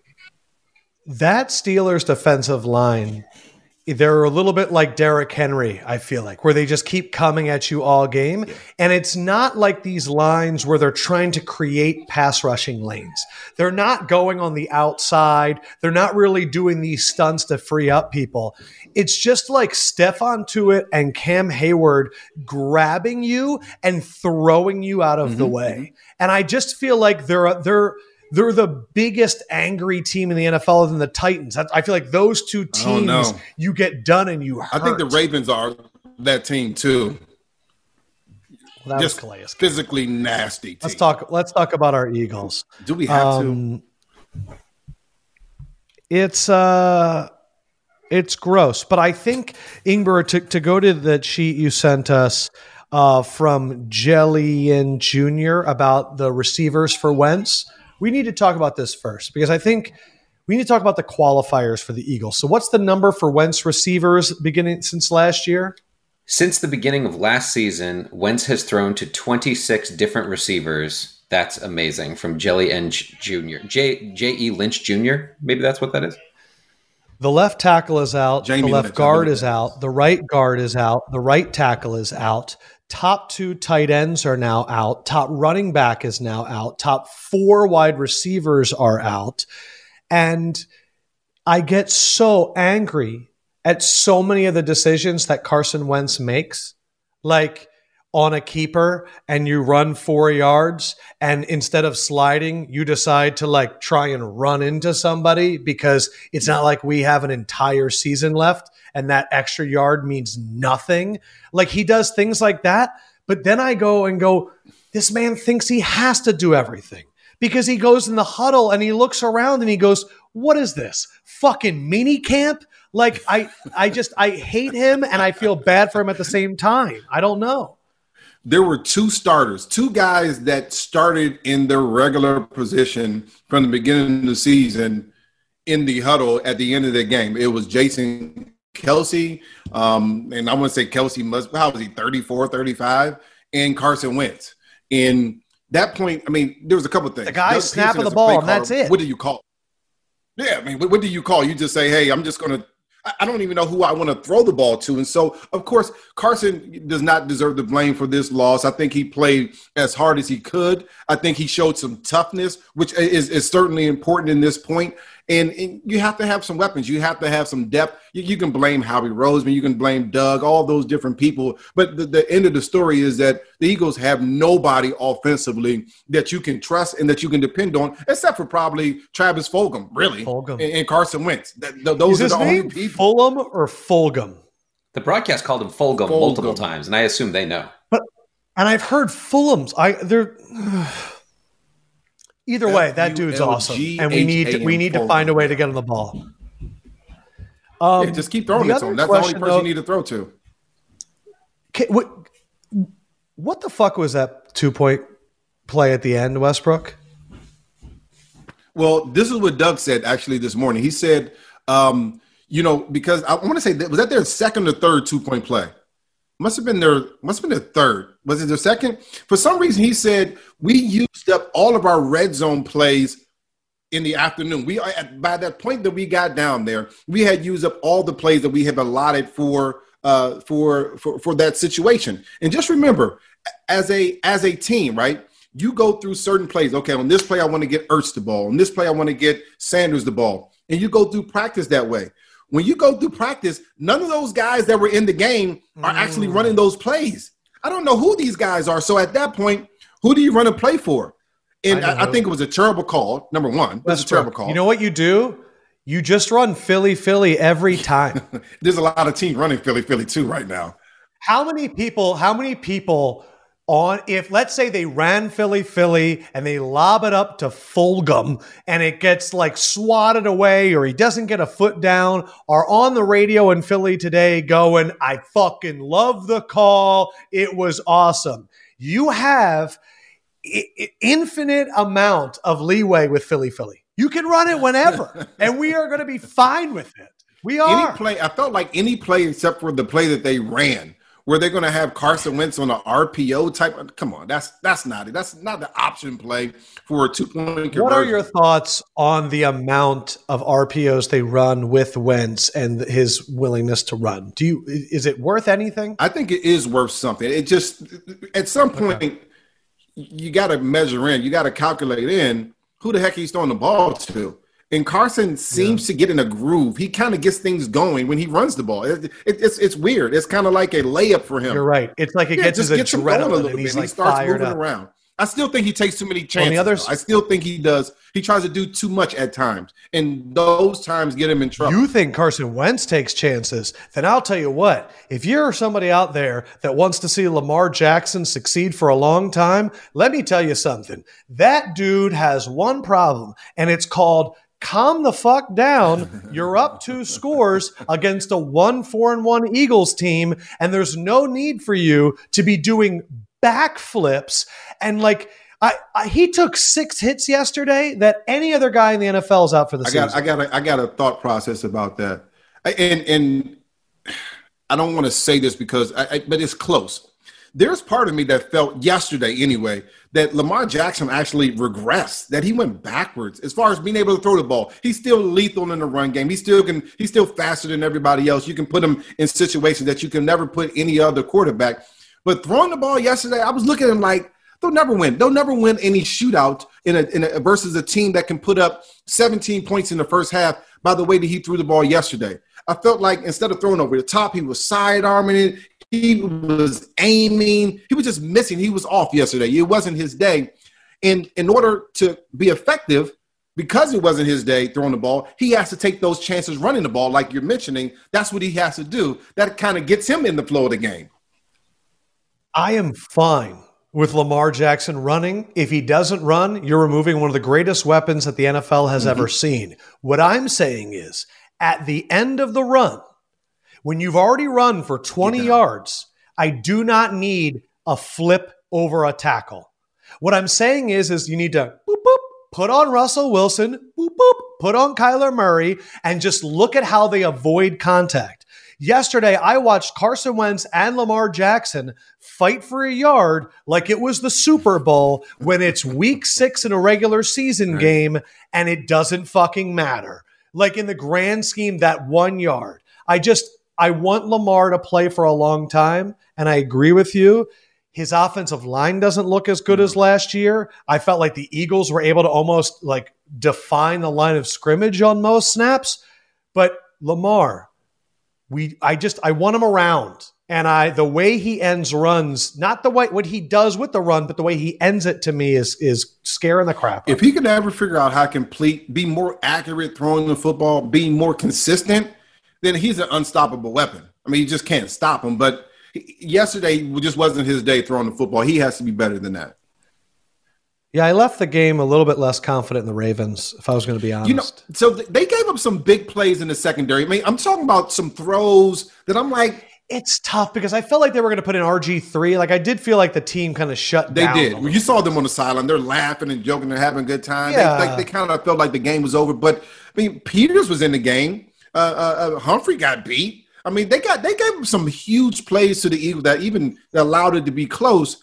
That Steelers defensive line, they're a little bit like Derrick Henry, I feel like, where they just keep coming at you all game. And it's not like these lines where they're trying to create pass rushing lanes. They're not going on the outside. They're not really doing these stunts to free up people. It's just like Stephon Tuitt and Cam Heyward grabbing you and throwing you out of the mm-hmm. way. Mm-hmm. And I just feel like they're they're they're the biggest angry team in the NFL than the Titans. I I feel like those two teams, you get done and you hurt. I think the Ravens are that team too. Well, that Just Calais. physically nasty. Let's talk. Let's talk about our Eagles. Do we have to? Um, it's uh, it's gross, but I think Ingber to to go to the sheet you sent us uh, from Jellian Jr. about the receivers for Wentz. We need to talk about this first because I think we need to talk about the qualifiers for the Eagles. So, what's the number for Wentz receivers beginning since last year? Since the beginning of last season, Wentz has thrown to 26 different receivers. That's amazing. From Jelly N Jr. J J E Lynch Jr. Maybe that's what that is. The left tackle is out. Jamie the left Lynch, guard believe is out. The right guard is out. The right tackle is out. Top two tight ends are now out. Top running back is now out. Top four wide receivers are out. And I get so angry at so many of the decisions that Carson Wentz makes. Like on a keeper and you run four yards and instead of sliding, you decide to like try and run into somebody because it's not like we have an entire season left and that extra yard means nothing. Like he does things like that. But then I go and go, this man thinks he has to do everything because he goes in the huddle and he looks around and he goes, what is this? Fucking mini camp? Like I, I just, I hate him and I feel bad for him at the same time. I don't know. There were two starters, two guys that started in their regular position from the beginning of the season in the huddle at the end of the game. It was Jason Kelce, um, and I want to say Kelsey must, how was he, 34, 35, and Carson Wentz. In that point, I mean, there was a couple of things. The guy snapping the ball, and that's it. What do you call Yeah, I mean, what, what do you call? You just say, hey, I'm just going to I- don't even know who I want to throw the ball to. And so, of course, Carson does not deserve the blame for this loss. I think he played as hard as he could. I think he showed some toughness, which is, is certainly important in this point. And, and you have to have some weapons. You have to have some depth. You, you can blame Howie Roseman. You can blame Doug, all those different people. But the, the end of the story is that the Eagles have nobody offensively that you can trust and that you can depend on, except for probably Travis Fulgham, really, Fulgham. and, and Carson Wentz. That, th- Is those are the only people. Fulham or Fulgham? The broadcast called him Fulgham, Fulgham. multiple times, and I assume they know. But And I've heard Fulham's. I they're either way. That dude's awesome, and we need we need to find a way to get him the ball. Um, yeah, just keep throwing it to him. That's the only person though- you need to throw to. What, What the fuck was that two point play at the end, Westbrook? Well, this is what Doug said actually this morning. He said, um, you know, because I want to say, was that their second or third two point play? Must have been their must have been their third. Was it their second? For some reason, he said we used up all of our red zone plays in the afternoon. We by that point that we got down there, we had used up all the plays that we have allotted for uh, for for for that situation. And just remember, as a as a team, right? You go through certain plays. Okay, on this play, I want to get Ertz the ball. On this play, I want to get Sanders the ball. And you go through practice that way. When you go through practice, none of those guys that were in the game are mm. actually running those plays. I don't know who these guys are. So at that point, who do you run a play for? And I, I, think it was a terrible call. Number one, that's a terrible call. You know what you do? You just run Philly, Philly every time. There's a lot of teams running Philly, Philly too right now. How many people? How many people on if let's say they ran Philly Philly and they lob it up to Fulgham and it gets like swatted away or he doesn't get a foot down are on the radio in Philly today going I fucking love the call it was awesome you have infinite amount of leeway with Philly Philly. You can run it whenever, and we are going to be fine with it. We are. Any play, I felt like any play except for the play that they ran, where they're going to have Carson Wentz on an RPO type. Come on, that's that's not it. That's not the option play for a two point conversion. What are your thoughts on the amount of RPOs they run with Wentz and his willingness to run? Do you is it worth anything? I think it is worth something. It just at some point. Okay you got to measure in, you got to calculate in who the heck he's throwing the ball to. And Carson seems yeah. to get in a groove. He kind of gets things going when he runs the ball. It, it, it's it's weird. It's kind of like a layup for him. You're right. It's like it yeah, gets his gets adrenaline and he's like he starts moving up. around. I still think he takes too many chances. On the others, I still think he does. He tries to do too much at times, and those times get him in trouble. You think Carson Wentz takes chances? Then I'll tell you what. If you're somebody out there that wants to see Lamar Jackson succeed for a long time, let me tell you something. That dude has one problem, and it's called calm the fuck down. You're up two scores against a one four and one Eagles team, and there's no need for you to be doing backflips and like I, I, he took six hits yesterday that any other guy in the NFL is out for the I season. Got, I got a, I got a thought process about that, and and I don't want to say this because I, I, but it's close. There's part of me that felt yesterday anyway that Lamar Jackson actually regressed, that he went backwards as far as being able to throw the ball. He's still lethal in the run game. He still can. He's still faster than everybody else. You can put him in situations that you can never put any other quarterback. But throwing the ball yesterday, I was looking at him like they'll never win. They'll never win any shootout in a, in a versus a team that can put up 17 points in the first half by the way that he threw the ball yesterday. I felt like instead of throwing over the top, he was side arming it. He was aiming. He was just missing. He was off yesterday. It wasn't his day. And in order to be effective, because it wasn't his day throwing the ball, he has to take those chances running the ball, like you're mentioning. That's what he has to do. That kind of gets him in the flow of the game. I am fine with Lamar Jackson running. If he doesn't run, you're removing one of the greatest weapons that the NFL has mm-hmm. ever seen. What I'm saying is, at the end of the run, when you've already run for 20 yards, I do not need a flip over a tackle. What I'm saying is, is you need to boop, boop, put on Russell Wilson, boop, boop, put on Kyler Murray, and just look at how they avoid contact. Yesterday, I watched Carson Wentz and Lamar Jackson fight for a yard like it was the Super Bowl when it's week six in a regular season game and it doesn't fucking matter. Like in the grand scheme, that one yard. I just, I want Lamar to play for a long time. And I agree with you. His offensive line doesn't look as good as mm-hmm. last year. I felt like the Eagles were able to almost like define the line of scrimmage on most snaps. But Lamar, we I just I want him around. And I the way he ends runs, not the way what he does with the run, but the way he ends it to me is is scaring the crap. If he could ever figure out how to complete, be more accurate throwing the football, be more consistent, then he's an unstoppable weapon. I mean, you just can't stop him. But yesterday just wasn't his day throwing the football. He has to be better than that. Yeah, I left the game a little bit less confident in the Ravens, if I was going to be honest. You know, so they gave up some big plays in the secondary. I mean, I'm talking about some throws that I'm like, It's tough because I felt like they were going to put in RG three. Like I did feel like the team kind of shut down. they did. You saw them on the sideline; they're laughing and joking, they're having a good time. Yeah. They, they, they kind of felt like the game was over. But I mean, Peters was in the game. Uh, uh, uh, Humphrey got beat. I mean, they got they gave some huge plays to the Eagles that even allowed it to be close.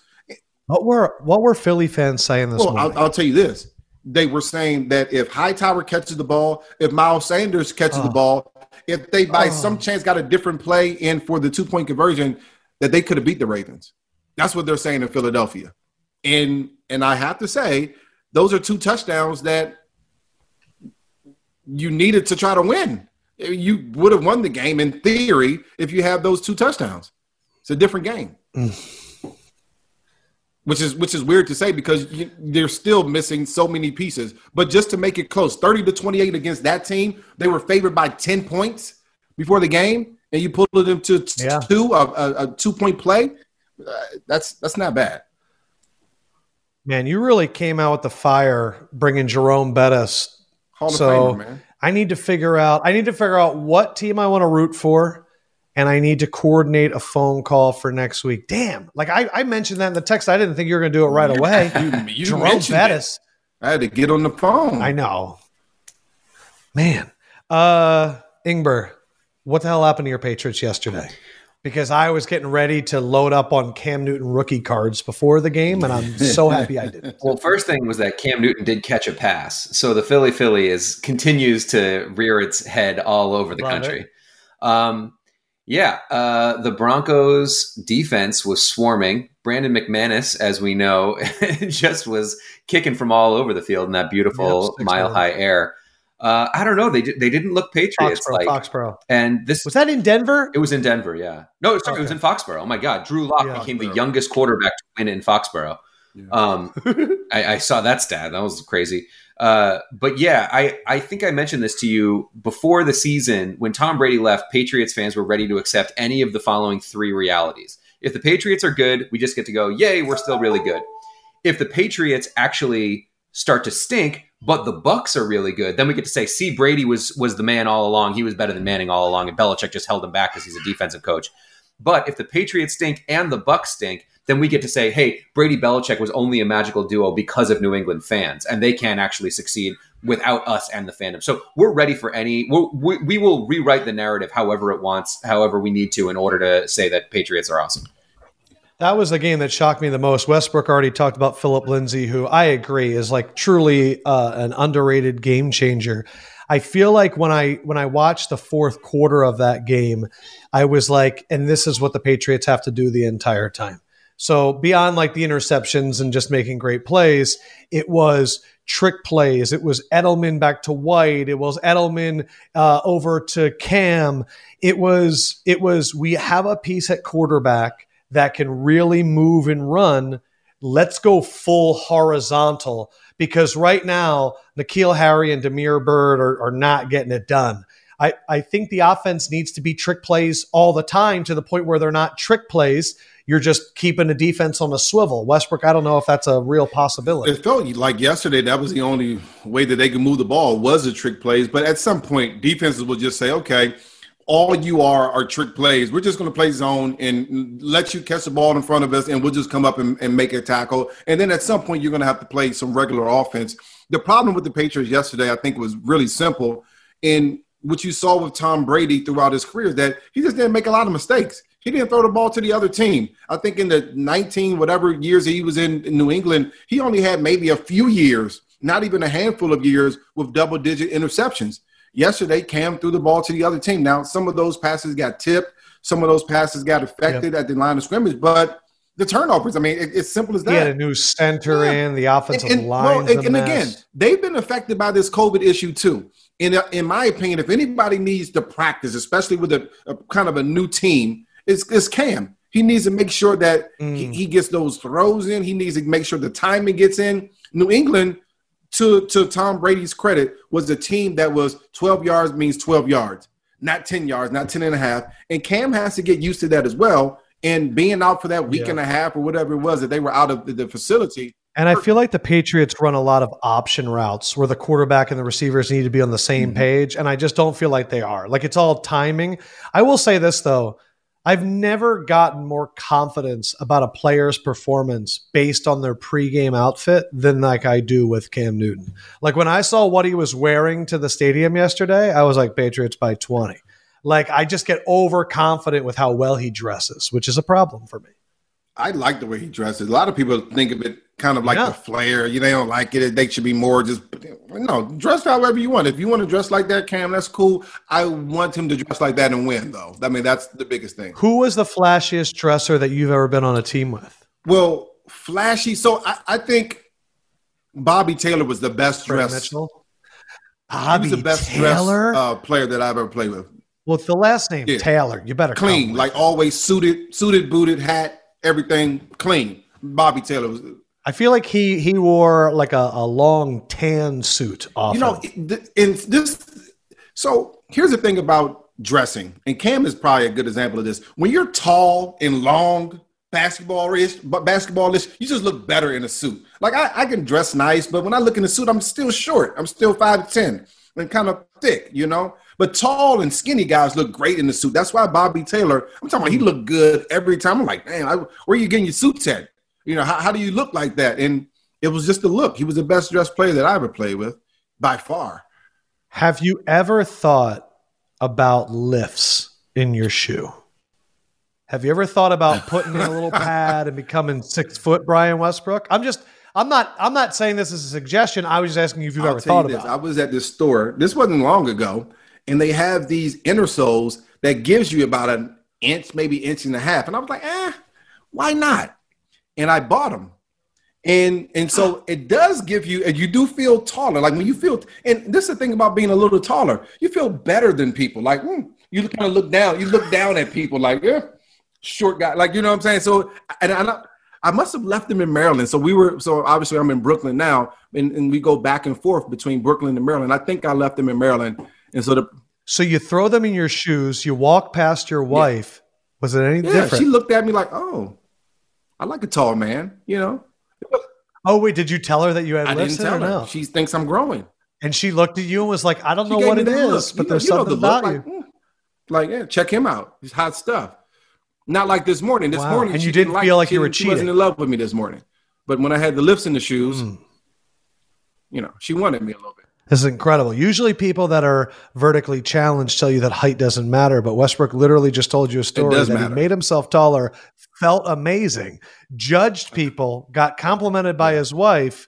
What were what were Philly fans saying this Well, morning? I'll, I'll tell you this: they were saying that if Hightower catches the ball, if Miles Sanders catches the Oh. ball, if they by Oh. some chance got a different play in for the two point conversion, that they could have beat the Ravens. That's what they're saying in Philadelphia, and and I have to say, those are two touchdowns that you needed to try to win. You would have won the game in theory if you had those two touchdowns. It's a different game which is which is weird to say because you, they're still missing so many pieces. But just to make it close, thirty to twenty-eight against that team, they were favored by ten points before the game, and you pulled them to t- Yeah. two a, a, a two-point play. Uh, that's that's not bad. Man, you really came out with the fire bringing Jerome Bettis. Hall So- Famer, man. I need to figure out. I need to figure out what team I want to root for, and I need to coordinate a phone call for next week. Damn! Like I, I mentioned that in the text. I didn't think you were going to do it right away. You, you Jerome mentioned it. Bettis. I had to get on the phone. I know. Man. Uh Ingber, what the hell happened to your Patriots yesterday? Because I was getting ready to load up on Cam Newton rookie cards before the game, and I'm so happy I didn't. Well, first thing was that Cam Newton did catch a pass, so the Philly Philly is continues to rear its head all over the Love country. Um, yeah, uh, the Broncos defense was swarming. Brandon McManus, as we know, just was kicking from all over the field in that beautiful six mile high air. Uh, I don't know. They did, they didn't look Patriots Foxborough, like, Foxborough. and this Was that in Denver? it was in Denver, yeah. No, sorry, it was in Foxborough. Oh my God, Drew Lock Yeah. became the youngest quarterback to win in Foxborough. Yeah. Um, I, I saw that stat. That was crazy. Uh, but yeah, I, I think I mentioned this to you before the season when Tom Brady left. Patriots fans were ready to accept any of the following three realities. If the Patriots are good, we just get to go, yay, we're still really good. If the Patriots actually start to stink, but the Bucs are really good, then we get to say, see, Brady was was the man all along. He was better than Manning all along, and Belichick just held him back because he's a defensive coach. But if the Patriots stink and the Bucs stink, then we get to say, hey, Brady Belichick was only a magical duo because of New England fans, and they can't actually succeed without us and the fandom. So we're ready for any. We we will rewrite the narrative however it wants, however we need to, in order to say that Patriots are awesome. That was the game that shocked me the most. Westbrook already talked about Philip Lindsay, who I agree is like truly uh, an underrated game changer. I feel like when I when I watched the fourth quarter of that game, I was like, and this is what the Patriots have to do the entire time. So beyond like the interceptions and just making great plays, it was trick plays. It was Edelman back to White. It was Edelman uh, over to Cam. It was it was we have a piece at quarterback that can really move and run. Let's go full horizontal because right now N'Keal Harry and Damiere Byrd are, are not getting it done. I, I think the offense needs to be trick plays all the time to the point where they're not trick plays. You're just keeping the defense on a swivel. Westbrook, I don't know if that's a real possibility. It felt like yesterday that was the only way that they could move the ball was the trick plays. But at some point, defenses will just say, okay, all you are are trick plays. We're just going to play zone and let you catch the ball in front of us, and we'll just come up and, and make a tackle. And then at some point, you're going to have to play some regular offense. The problem with the Patriots yesterday, I think, was really simple. And what you saw with Tom Brady throughout his career is that he just didn't make a lot of mistakes. He didn't throw the ball to the other team. I think in the 19 whatever years he was in, in New England, he only had maybe a few years, not even a handful of years with double digit interceptions. Yesterday, Cam threw the ball to the other team. Now, some of those passes got tipped, some of those passes got affected at the line of scrimmage, but the turnovers, I mean, it, it's simple as that. He had a new center Yeah. in, the offensive And, and, line. well, and, and again, they've been affected by this COVID issue too. In in my opinion, if anybody needs to practice, especially with a, a kind of a new team, it's, it's Cam. He needs to make sure that he, Mm. he gets those throws in. He needs to make sure the timing gets in. New England, to to Tom Brady's credit, was a team that was 12 yards means 12 yards, not 10 yards, not 10 and a half. And Cam has to get used to that as well. And being out for that week Yeah. and a half or whatever it was that they were out of the, the facility, And I feel like the Patriots run a lot of option routes where the quarterback and the receivers need to be on the same Mhm. page. And I just don't feel like they are. Like it's all timing. I will say this, though. I've never gotten more confidence about a player's performance based on their pregame outfit than like I do with Cam Newton. Like when I saw what he was wearing to the stadium yesterday, I was like Patriots by 20. Like I just get overconfident with how well he dresses, which is a problem for me. I like the way he dresses. A lot of people think of it kind of like yeah. the flair. You they don't like it. They should be more just no dress however you want. If you want to dress like that, Cam, that's cool. I want him to dress like that and win, though. I mean, that's the biggest thing. Who was the flashiest dresser that you've ever been on a team with? Well, flashy. So I, I think Bobby Taylor was the best dressed. Bobby the best Taylor? dressed uh, player that I've ever played with. Well, the last name yeah. Taylor, you better clean, like always suited, suited, booted, hat, everything clean. Bobby Taylor was I feel like he he wore like a, a long tan suit. Often. You know, in this. So here's the thing about dressing, and Cam is probably a good example of this. When you're tall and long, basketball-ish, but basketball-ish, you just look better in a suit. Like I, I can dress nice, but when I look in a suit, I'm still short. I'm still five ten and kind of thick, you know. But tall and skinny guys look great in the suit. That's why Bobby Taylor, I'm talking about, he looked good every time. I'm like, man, I, where are you getting your suits at? You know, how, how do you look like that? And it was just the look. He was the best dressed player that I ever played with by far. Have you ever thought about lifts in your shoe? Have you ever thought about putting in a little pad and becoming six foot Brian Westbrook? I'm just I'm not I'm not saying this is a suggestion. I was just asking you if you've I'll ever thought about it. I was at this store. This wasn't long ago, and they have these inner soles that gives you about an inch, maybe inch and a half. And I was like, eh, why not? And I bought them. And and so it does give you, and you do feel taller. Like when you feel, and this is the thing about being a little taller, you feel better than people. Like mm, you kind of look down, you look down at people like, yeah, short guy. Like you know what I'm saying. So and I, I must have left them in Maryland. So we were, so obviously I'm in Brooklyn now, and, and we go back and forth between Brooklyn and Maryland. I think I left them in Maryland, and so the. So you throw them in your shoes. You walk past your wife. Yeah. Was it any yeah, different? She looked at me like, "Oh, I like a tall man, you know. Oh wait, did you tell her that you had I didn't tell her. No? She thinks I'm growing. And she looked at you and was like, I don't she know what it is, look. but you there's know, something the about you. Like, mm. like, yeah, check him out. He's hot stuff. Not like this morning. This wow. morning, and you didn't feel like, like you were cheating. She wasn't in love with me this morning. But when I had the lips in the shoes, mm. you know, she wanted me a little bit. This is incredible. Usually, people that are vertically challenged tell you that height doesn't matter, but Westbrook literally just told you a story that matter. he made himself taller, felt amazing, judged people, got complimented by his wife.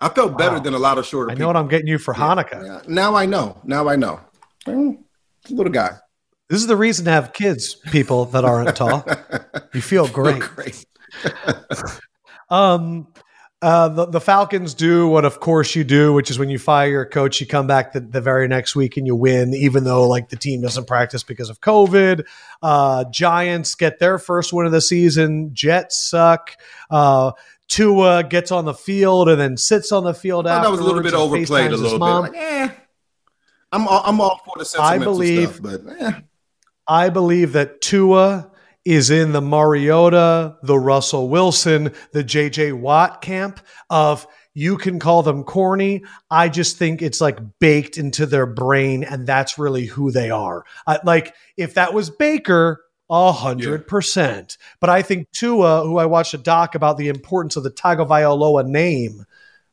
I felt wow. better than a lot of shorter. People. I know what I'm getting you for yeah. Hanukkah. Yeah. Now I know. Now I know. Little guy. This is the reason to have kids, people that aren't tall. You feel great. great. um, uh, the, the, Falcons do what, of course, you do, which is when you fire your coach, you come back the, the, very next week and you win, even though like the team doesn't practice because of COVID. Uh, Giants get their first win of the season. Jets suck. Uh, Tua gets on the field and then sits on the field after. That was a little bit overplayed, a little bit. Like, eh, I'm all, I'm all for the sentimental I believe, stuff, but eh. I believe that Tua is in the Mariota, the Russell Wilson, the JJ Watt camp of you can call them corny. I just think it's like baked into their brain, and that's really who they are. Uh, like if that was Baker, a hundred percent. But I think Tua, who I watched a doc about the importance of the Tagovailoa name,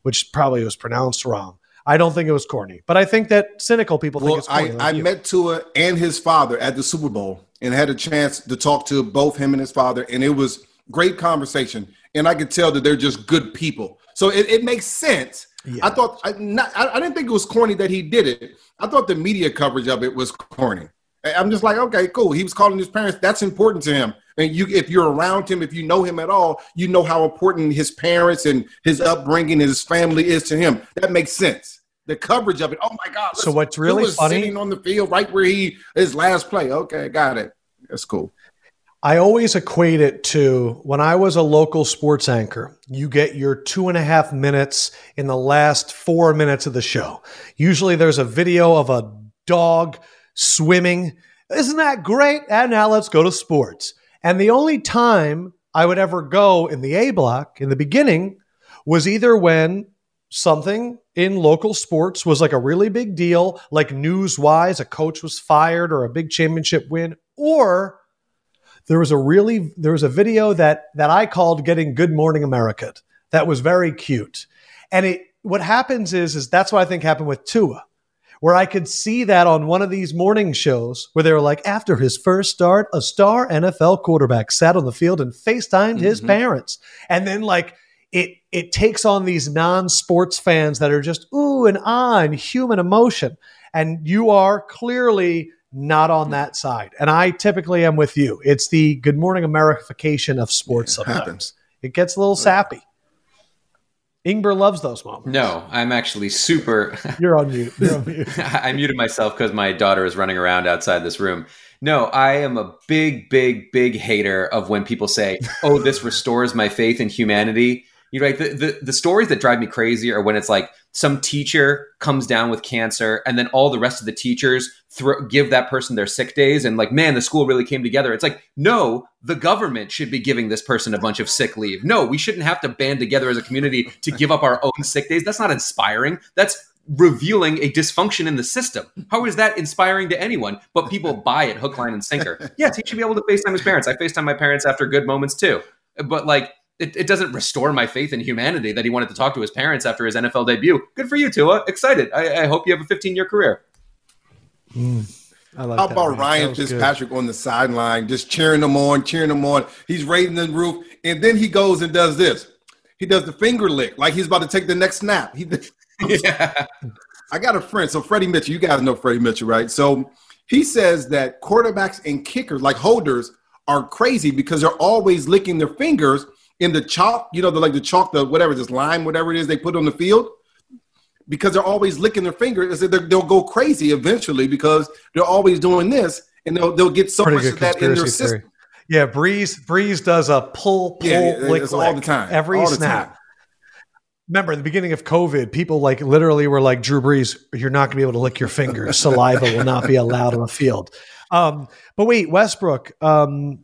which probably was pronounced wrong. I don't think it was corny, but I think that cynical people well, think it's corny. I, like I met Tua and his father at the Super Bowl and had a chance to talk to both him and his father, and it was great conversation. And I could tell that they're just good people. So it, it makes sense. Yeah. I thought I, not, I, I didn't think it was corny that he did it. I thought the media coverage of it was corny. I'm just like, okay, cool. He was calling his parents. That's important to him. And you, if you're around him, if you know him at all, you know how important his parents and his upbringing and his family is to him. That makes sense. The coverage of it. Oh my God! So what's really funny? Sitting on the field right where he his last play. Okay, got it. That's cool. I always equate it to when I was a local sports anchor, you get your two and a half minutes in the last four minutes of the show. Usually there's a video of a dog swimming. Isn't that great? And now let's go to sports. And the only time I would ever go in the A block in the beginning was either when something in local sports was like a really big deal, like news wise, a coach was fired or a big championship win, or there was a really there was a video that that I called "Getting Good Morning America" that was very cute, and it what happens is is that's what I think happened with Tua, where I could see that on one of these morning shows where they were like, after his first start, a star NFL quarterback sat on the field and FaceTimed mm-hmm. his parents, and then like it it takes on these non-sports fans that are just ooh and ah and human emotion, and you are clearly not on that side. And I typically am with you. It's the Good Morning Americification of sports yeah, it sometimes. Happens. It gets a little sappy. Ingber loves those moments. No, I'm actually super. You're on mute. You're on mute. I muted myself because my daughter is running around outside this room. No, I am a big, big, big hater of when people say, "Oh, this restores my faith in humanity." You right. The, the the stories that drive me crazy are when it's like some teacher comes down with cancer, and then all the rest of the teachers throw, give that person their sick days, and like, man, the school really came together. It's like, no, the government should be giving this person a bunch of sick leave. No, we shouldn't have to band together as a community to give up our own sick days. That's not inspiring. That's revealing a dysfunction in the system. How is that inspiring to anyone? But people buy it hook, line, and sinker. Yes, he should be able to FaceTime his parents. I FaceTime my parents after good moments too. But like it, it, doesn't restore my faith in humanity that he wanted to talk to his parents after his NFL debut. Good for you, Tua. Excited. I, I hope you have a 15 year career. Mm, like How about Ryan Fitzpatrick on the sideline, just cheering them on, cheering them on? He's raising the roof, and then he goes and does this. He does the finger lick like he's about to take the next snap. He, yeah. I got a friend. So Freddie Mitchell, you guys know Freddie Mitchell, right? So he says that quarterbacks and kickers, like holders, are crazy because they're always licking their fingers – in the chalk, you know, the like the chalk, the whatever, this lime, whatever it is they put on the field, because they're always licking their fingers. They'll go crazy eventually because they're always doing this, and they'll they'll get so Pretty much of that in their theory. system. Yeah, Brees Brees does a pull pull yeah, lick, lick all the time, every snap. Time. Remember, in the beginning of COVID, people like literally were like, "Drew Brees, you're not going to be able to lick your fingers. Saliva will not be allowed on the field." Um, but wait, Westbrook. Um,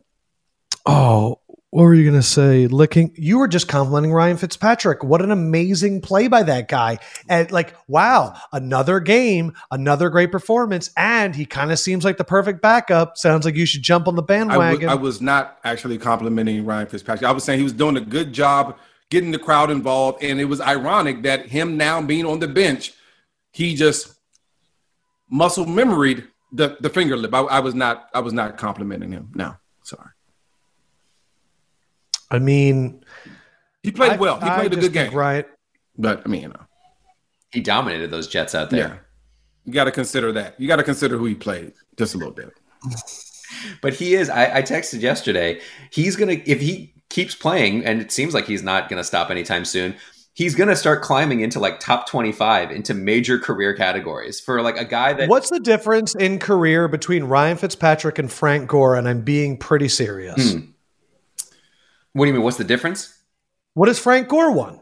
oh, what were you going to say? Licking. You were just complimenting Ryan Fitzpatrick. What an amazing play by that guy. And like, wow, another game, another great performance. And he kind of seems like the perfect backup. Sounds like you should jump on the bandwagon. I was, I was not actually complimenting Ryan Fitzpatrick. I was saying he was doing a good job getting the crowd involved. And it was ironic that him now being on the bench, he just muscle memoried the, the finger lip. I, I was not I was not complimenting him. No. I mean, he played I, well. He played I a good game, right? But I mean, you know, he dominated those Jets out there. Yeah. You got to consider that. You got to consider who he played just a little bit. but he is. I, I texted yesterday. He's gonna if he keeps playing, and it seems like he's not gonna stop anytime soon. He's gonna start climbing into like top twenty-five into major career categories for like a guy that. What's the difference in career between Ryan Fitzpatrick and Frank Gore? And I'm being pretty serious. Hmm. What do you mean? What's the difference? What has Frank Gore won?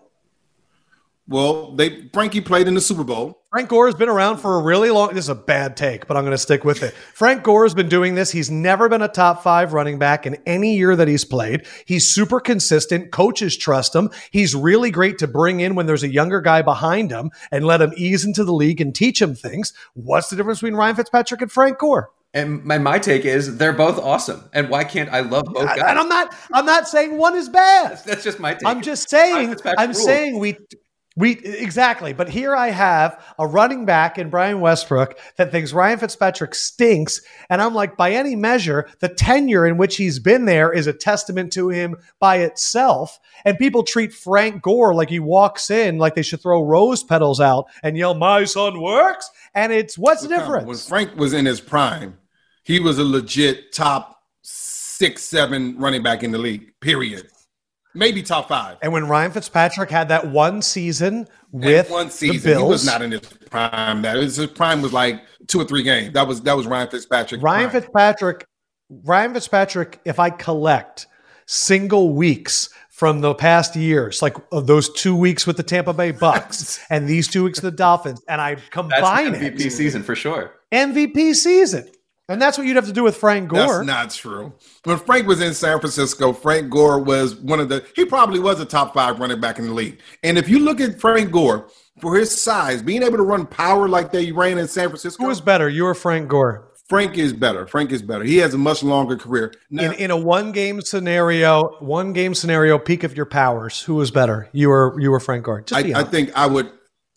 Well, they Frankie played in the Super Bowl. Frank Gore has been around for a really long. This is a bad take, but I'm going to stick with it. Frank Gore has been doing this. He's never been a top five running back in any year that he's played. He's super consistent. Coaches trust him. He's really great to bring in when there's a younger guy behind him and let him ease into the league and teach him things. What's the difference between Ryan Fitzpatrick and Frank Gore? And my, my take is they're both awesome. And why can't I love both guys? And I'm not I'm not saying one is bad. That's just my take. I'm just saying I'm rules. saying we we exactly, but here I have a running back in Brian Westbrook that thinks Ryan Fitzpatrick stinks, and I'm like, by any measure, the tenure in which he's been there is a testament to him by itself. And people treat Frank Gore like he walks in like they should throw rose petals out and yell, "My son works," and it's what's the difference? When Frank was in his prime, he was a legit top six, seven running back in the league, period. Maybe top five. And when Ryan Fitzpatrick had that one season with and one season, the Bills, he was not in his prime. That his prime was like two or three games. That was that was Ryan Fitzpatrick. Ryan prime. Fitzpatrick, Ryan Fitzpatrick. If I collect single weeks from the past years, like uh, those two weeks with the Tampa Bay Bucs and these two weeks with the Dolphins, and I combine That's MVP it, season for sure. MVP season. And that's what you'd have to do with Frank Gore. That's not true. When Frank was in San Francisco, Frank Gore was one of the, he probably was a top five running back in the league. And if you look at Frank Gore, for his size, being able to run power like they ran in San Francisco. Who was better, you or Frank Gore? Frank is better. Frank is better. He has a much longer career. Now, in, in a one game scenario, one game scenario, peak of your powers, who was better? You were you were Frank Gore. I, I, think I would.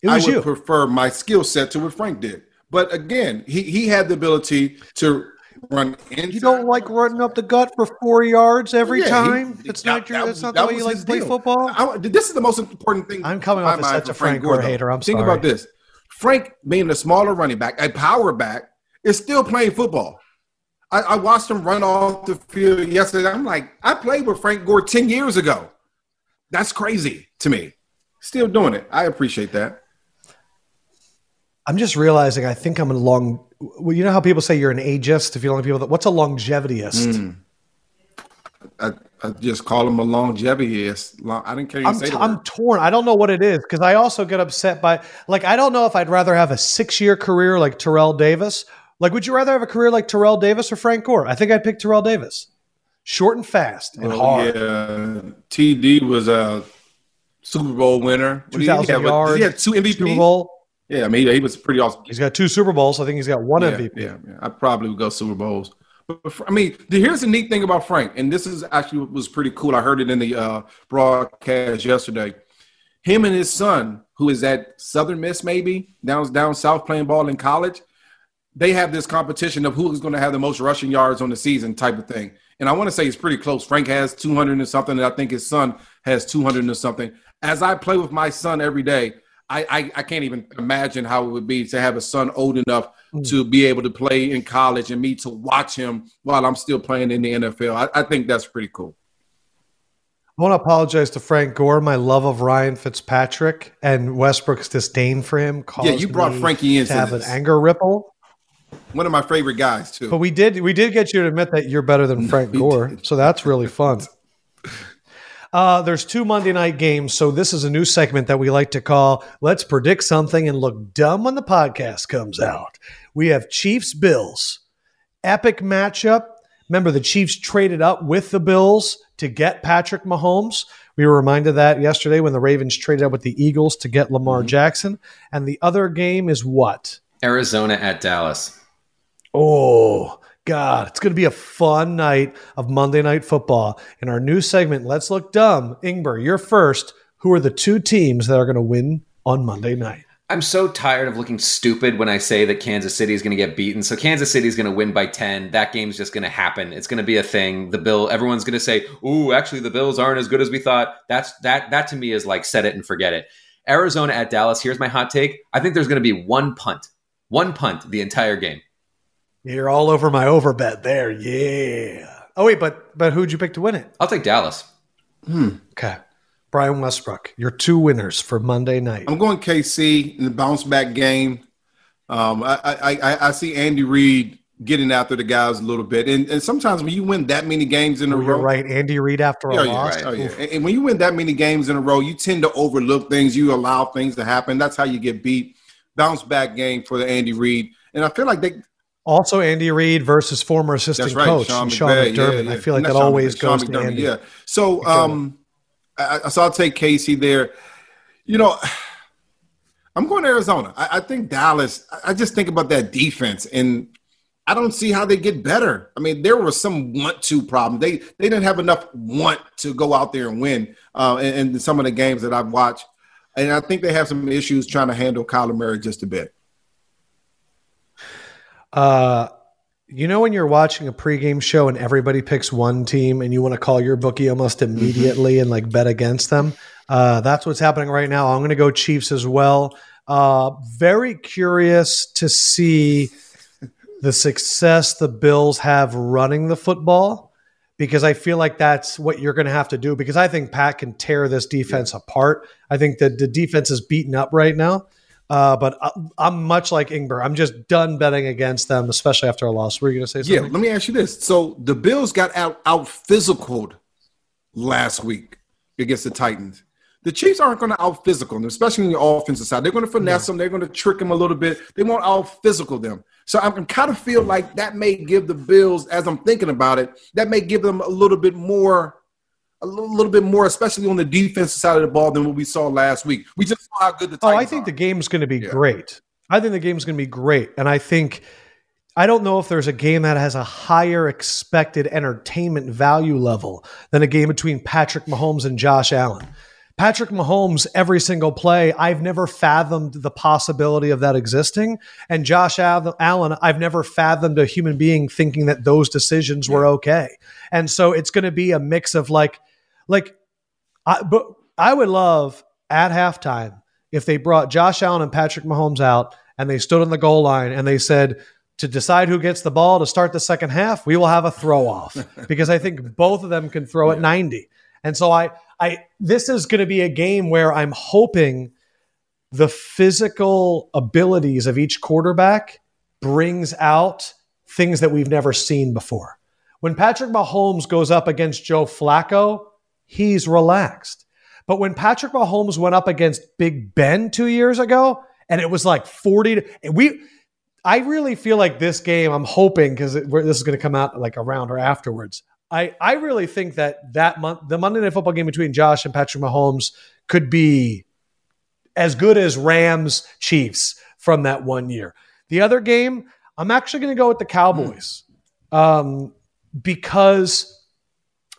I would you. prefer my skill set to what Frank did. But again, he he had the ability to run. Inside. You don't like running up the gut for four yards every yeah, time. He, it's that, not your. That's not that the way you like to play football. I, this is the most important thing. I'm coming off as such a Frank Gore, Gore hater. I'm Think sorry. about this. Frank, being a smaller running back, a power back, is still playing football. I, I, watched him run off the field yesterday. I'm like, I played with Frank Gore 10 years ago. That's crazy to me. Still doing it. I appreciate that. I'm just realizing I think I'm a long well, you know how people say you're an ageist if you don't people that what's a longevityist? Mm. I, I, just call him a longevityist. I didn't care. I'm, t- I'm torn. I don't know what it is because I also get upset by like I don't know if I'd rather have a six year career like Terrell Davis like, would you rather have a career like Terrell Davis or Frank Gore? I think I'd pick Terrell Davis. Short and fast and well, hard. Yeah, TD was a Super Bowl winner. Two thousand yards. He had two MVP. Super Bowl. Yeah, I mean, he, he, was pretty awesome. He's got two Super Bowls. I think he's got one yeah, MVP. Yeah, yeah, I probably would go Super Bowls. But, I mean, here's the neat thing about Frank, and this is actually was pretty cool. I heard it in the uh, broadcast yesterday. Him and his son, who is at Southern Miss, maybe down down south playing ball in college they have this competition of who is going to have the most rushing yards on the season type of thing. And I want to say it's pretty close. Frank has 200 and something, and I think his son has 200 and something. As I play with my son every day, I, I, I can't even imagine how it would be to have a son old enough mm. to be able to play in college and me to watch him while I'm still playing in the NFL. I, I think that's pretty cool. I want to apologize to Frank Gore. My love of Ryan Fitzpatrick and Westbrook's disdain for him caused yeah, you brought Frankie in to have this. an anger ripple. One of my favorite guys too. But we did we did get you to admit that you're better than Frank Gore, so that's really fun. Uh, there's two Monday night games, so this is a new segment that we like to call "Let's Predict Something and Look Dumb when the podcast comes out." We have Chiefs Bills, epic matchup. Remember, the Chiefs traded up with the Bills to get Patrick Mahomes. We were reminded of that yesterday when the Ravens traded up with the Eagles to get Lamar mm-hmm. Jackson. And the other game is what? Arizona at Dallas. Oh, God, it's going to be a fun night of Monday Night Football. In our new segment, Let's Look Dumb, Ingber, you're first. Who are the two teams that are going to win on Monday night? I'm so tired of looking stupid when I say that Kansas City is going to get beaten. So Kansas City is going to win by 10. That game's just going to happen. It's going to be a thing. The Bill everyone's going to say, "Ooh, actually the Bills aren't as good as we thought." That's that that to me is like set it and forget it. Arizona at Dallas, here's my hot take. I think there's going to be one punt. One punt the entire game. You're all over my over bet there. Yeah. Oh wait, but but who'd you pick to win it? I'll take Dallas. Hmm. Okay. Brian Westbrook, your two winners for Monday night. I'm going KC in the bounce back game. Um, I, I, I see Andy Reid getting after the guys a little bit, and, and sometimes when you win that many games in a oh, row, right? Andy Reid after a loss. Right. Oh, yeah. And, and when you win that many games in a row, you tend to overlook things. You allow things to happen. That's how you get beat. Bounce back game for the Andy Reid, and I feel like they also, Andy Reid versus former assistant right, coach Sean, Sean McDermott. Yeah, yeah. I feel like Not that Sean always goes to Andy. Yeah. So, um, I, so I'll take KC there. You know, I'm going to Arizona. I, I think Dallas. I just think about that defense, and I don't see how they get better. I mean, there was some want-to problem. They they didn't have enough want to go out there and win uh, in, in some of the games that I've watched, and I think they have some issues trying to handle Kyler Murray just a bit. Uh, you know when you're watching a pregame show and everybody picks one team and you want to call your bookie almost mm-hmm. immediately and like bet against them? Uh, that's what's happening right now. I'm going to go Chiefs as well. Uh, very curious to see the success the Bills have running the football because I feel like that's what you're going to have to do because I think Pat can tear this defense apart. I think that the defense is beaten up right now. Uh, but I'm much like Ingber. I'm just done betting against them, especially after a loss. Were you going to say something? Yeah, let me ask you this. So the Bills got out out physicaled last week against the Titans. The Chiefs aren't going to out physical them, especially on the offensive side. They're going to finesse them. They're going to trick them a little bit. They won't out physical them. So I'm kind of feel like that may give the Bills, as I'm thinking about it, that may give them a little bit more a little, bit more, especially on the defensive side of the ball, than what we saw last week. We just saw how good the. Titans oh, I think are. the game's going to be yeah. great. I think the game's going to be great, and I think I don't know if there's a game that has a higher expected entertainment value level than a game between Patrick Mahomes and Josh Allen. Patrick Mahomes, every single play, I've never fathomed the possibility of that existing. And Josh Allen, I've never fathomed a human being thinking that those decisions were okay. And so it's going to be a mix of like, like, I, but I would love at halftime if they brought Josh Allen and Patrick Mahomes out and they stood on the goal line and they said, to decide who gets the ball to start the second half, we will have a throw off because I think both of them can throw at 90. And so I, I, this is going to be a game where I'm hoping the physical abilities of each quarterback brings out things that we've never seen before. When Patrick Mahomes goes up against Joe Flacco, he's relaxed. But when Patrick Mahomes went up against Big Ben two years ago, and it was like 40 to, we, I really feel like this game, I'm hoping, because this is going to come out like around or afterwards. I, I really think that that month, the Monday Night Football game between Josh and Patrick Mahomes could be as good as Rams Chiefs from that one year. The other game, I'm actually going to go with the Cowboys um, because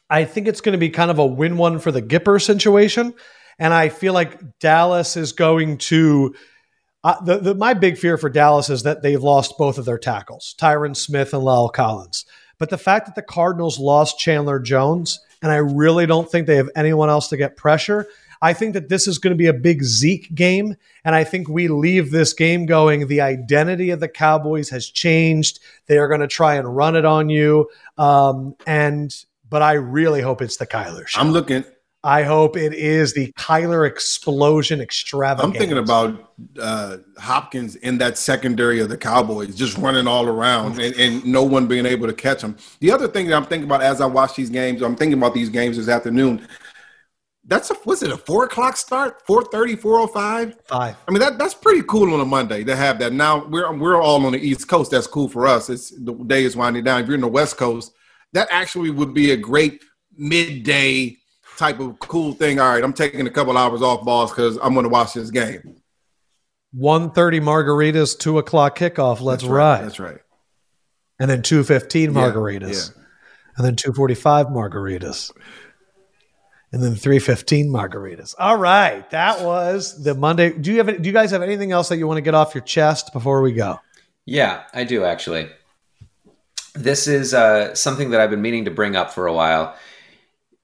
I think it's going to be kind of a win one for the Gipper situation. And I feel like Dallas is going to. Uh, the, the, my big fear for Dallas is that they've lost both of their tackles, Tyron Smith and La'el Collins. But the fact that the Cardinals lost Chandler Jones, and I really don't think they have anyone else to get pressure, I think that this is going to be a big Zeke game. And I think we leave this game going, the identity of the Cowboys has changed. They are going to try and run it on you. Um, and, but I really hope it's the Kyler show. I'm looking, I hope it is the Kyler explosion extravaganza. I'm thinking about uh, Hopkins in that secondary of the Cowboys, just running all around and, and, no one being able to catch him. The other thing that I'm thinking about as I watch these games, I'm thinking about these games this afternoon. That's a was it a four o'clock start? 4:30, 405? Five. I mean that that's pretty cool on a Monday to have that. Now we're we're all on the East Coast. That's cool for us. It's the day is winding down. If you're in the West Coast, that actually would be a great midday type of cool thing. All right, I'm taking a couple hours off, boss, because I'm going to watch this game. 1.30 margaritas, two o'clock kickoff. Let's that's ride. That's right. And then two fifteen margaritas, yeah. and then two forty five margaritas, and then three fifteen margaritas. All right, that was the Monday. Do you have? Do you guys have anything else that you want to get off your chest before we go? Yeah, I do actually. This is uh, something that I've been meaning to bring up for a while.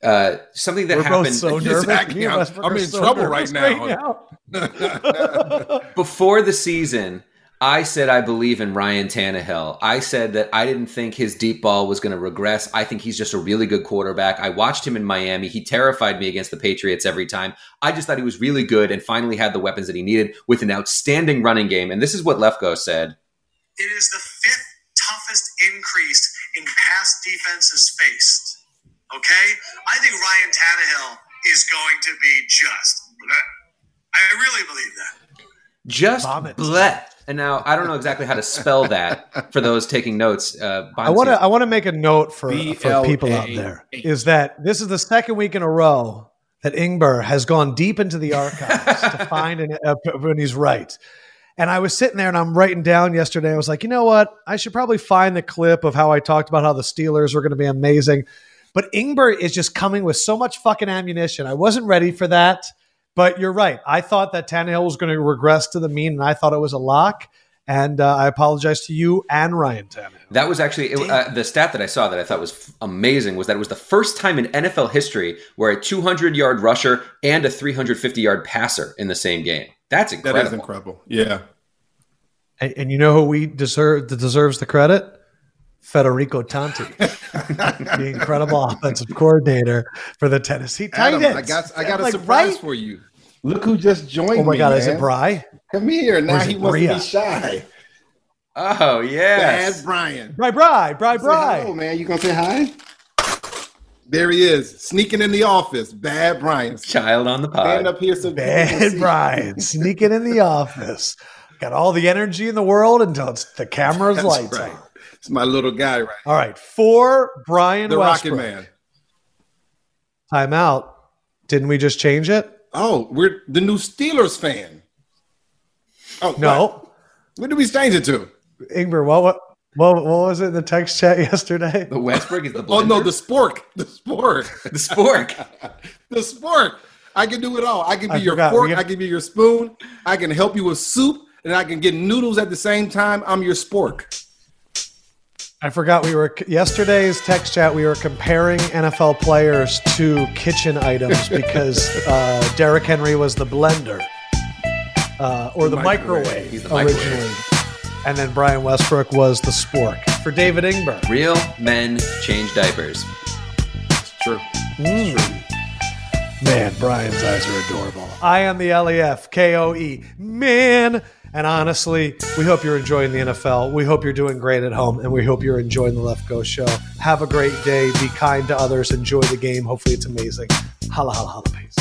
Uh, something that We're happened both so nervous. Exactly. I'm- I'm in so trouble right now. now. before the season. I said I believe in Ryan Tannehill. I said that I didn't think his deep ball was going to regress. I think he's just a really good quarterback. I watched him in Miami. He terrified me against the Patriots every time. I just thought he was really good and finally had the weapons that he needed with an outstanding running game. And this is what Lefkoe said. It is the fifth toughest increase in pass defenses faced. Okay? I think Ryan Tannehill is going to be just. bleh. I really believe that. Just Vomit. bleh. And now I don't know exactly how to spell that for those taking notes. Uh, I want to. I want to make a note for, for people out there is that this is the second week in a row that Ingber has gone deep into the archives to find an, uh, when he's right. And I was sitting there and I'm writing down yesterday. I was like, you know what? I should probably find the clip of how I talked about how the Steelers were going to be amazing. But Ingber is just coming with so much fucking ammunition. I wasn't ready for that. But you're right. I thought that Tannehill was going to regress to the mean, and I thought it was a lock. And uh, I apologize to you and Ryan Tannehill. That was actually it, uh, the stat that I saw that I thought was f- amazing was that it was the first time in NFL history where a 200 yard rusher and a 350 yard passer in the same game. That's incredible. is incredible. Yeah. And, and you know who we deserve that deserves the credit? Federico Tanti, the incredible offensive coordinator for the Tennessee Adam, Titans. I got I got a Like, surprise right? for you. Look who just joined Oh my me, God, is it. Bry? Come here. Now is he it wants to be shy. Oh yeah, that's Brian. Bry, Bry, Bry, Say hello, man. You gonna say hi? There he is, sneaking in the office. Bad Brian. Child on the Stand pod. up here so Bad. Brian sneaking in the office. Got all the energy in the world until it's the camera's That's lights right. on. It's my little guy right All right, for Brian The Rocket Westbrook. Man. Timeout. Didn't we just change it? Oh, we're the new Steelers fan. Oh No. What, what did we change it to? Ingber, what, what What, what was it in the text chat yesterday? The Westbrook is the Oh no, the spork, the spork, the spork. the spork. I can do it all. I can be I your forgot. fork. We got- I can be your spoon. I can help you with soup, and I can get noodles at the same time. I'm your spork. I forgot we were yesterday's text chat. We were comparing NFL players to kitchen items because uh, Derrick Henry was the blender uh, or the, Microwave. microwave, He's the microwave. And then Brian Westbrook was the spork for David Ingber. Real men change diapers. It's true. Mm. Man, Brian's eyes are adorable. I am the LEF KOE. Man. And honestly, we hope you're enjoying the NFL. We hope you're doing great at home, and we hope you're enjoying the Lefkoe Show. Have a great day. Be kind to others. Enjoy the game. Hopefully, it's amazing. Holla, holla, holla. Peace.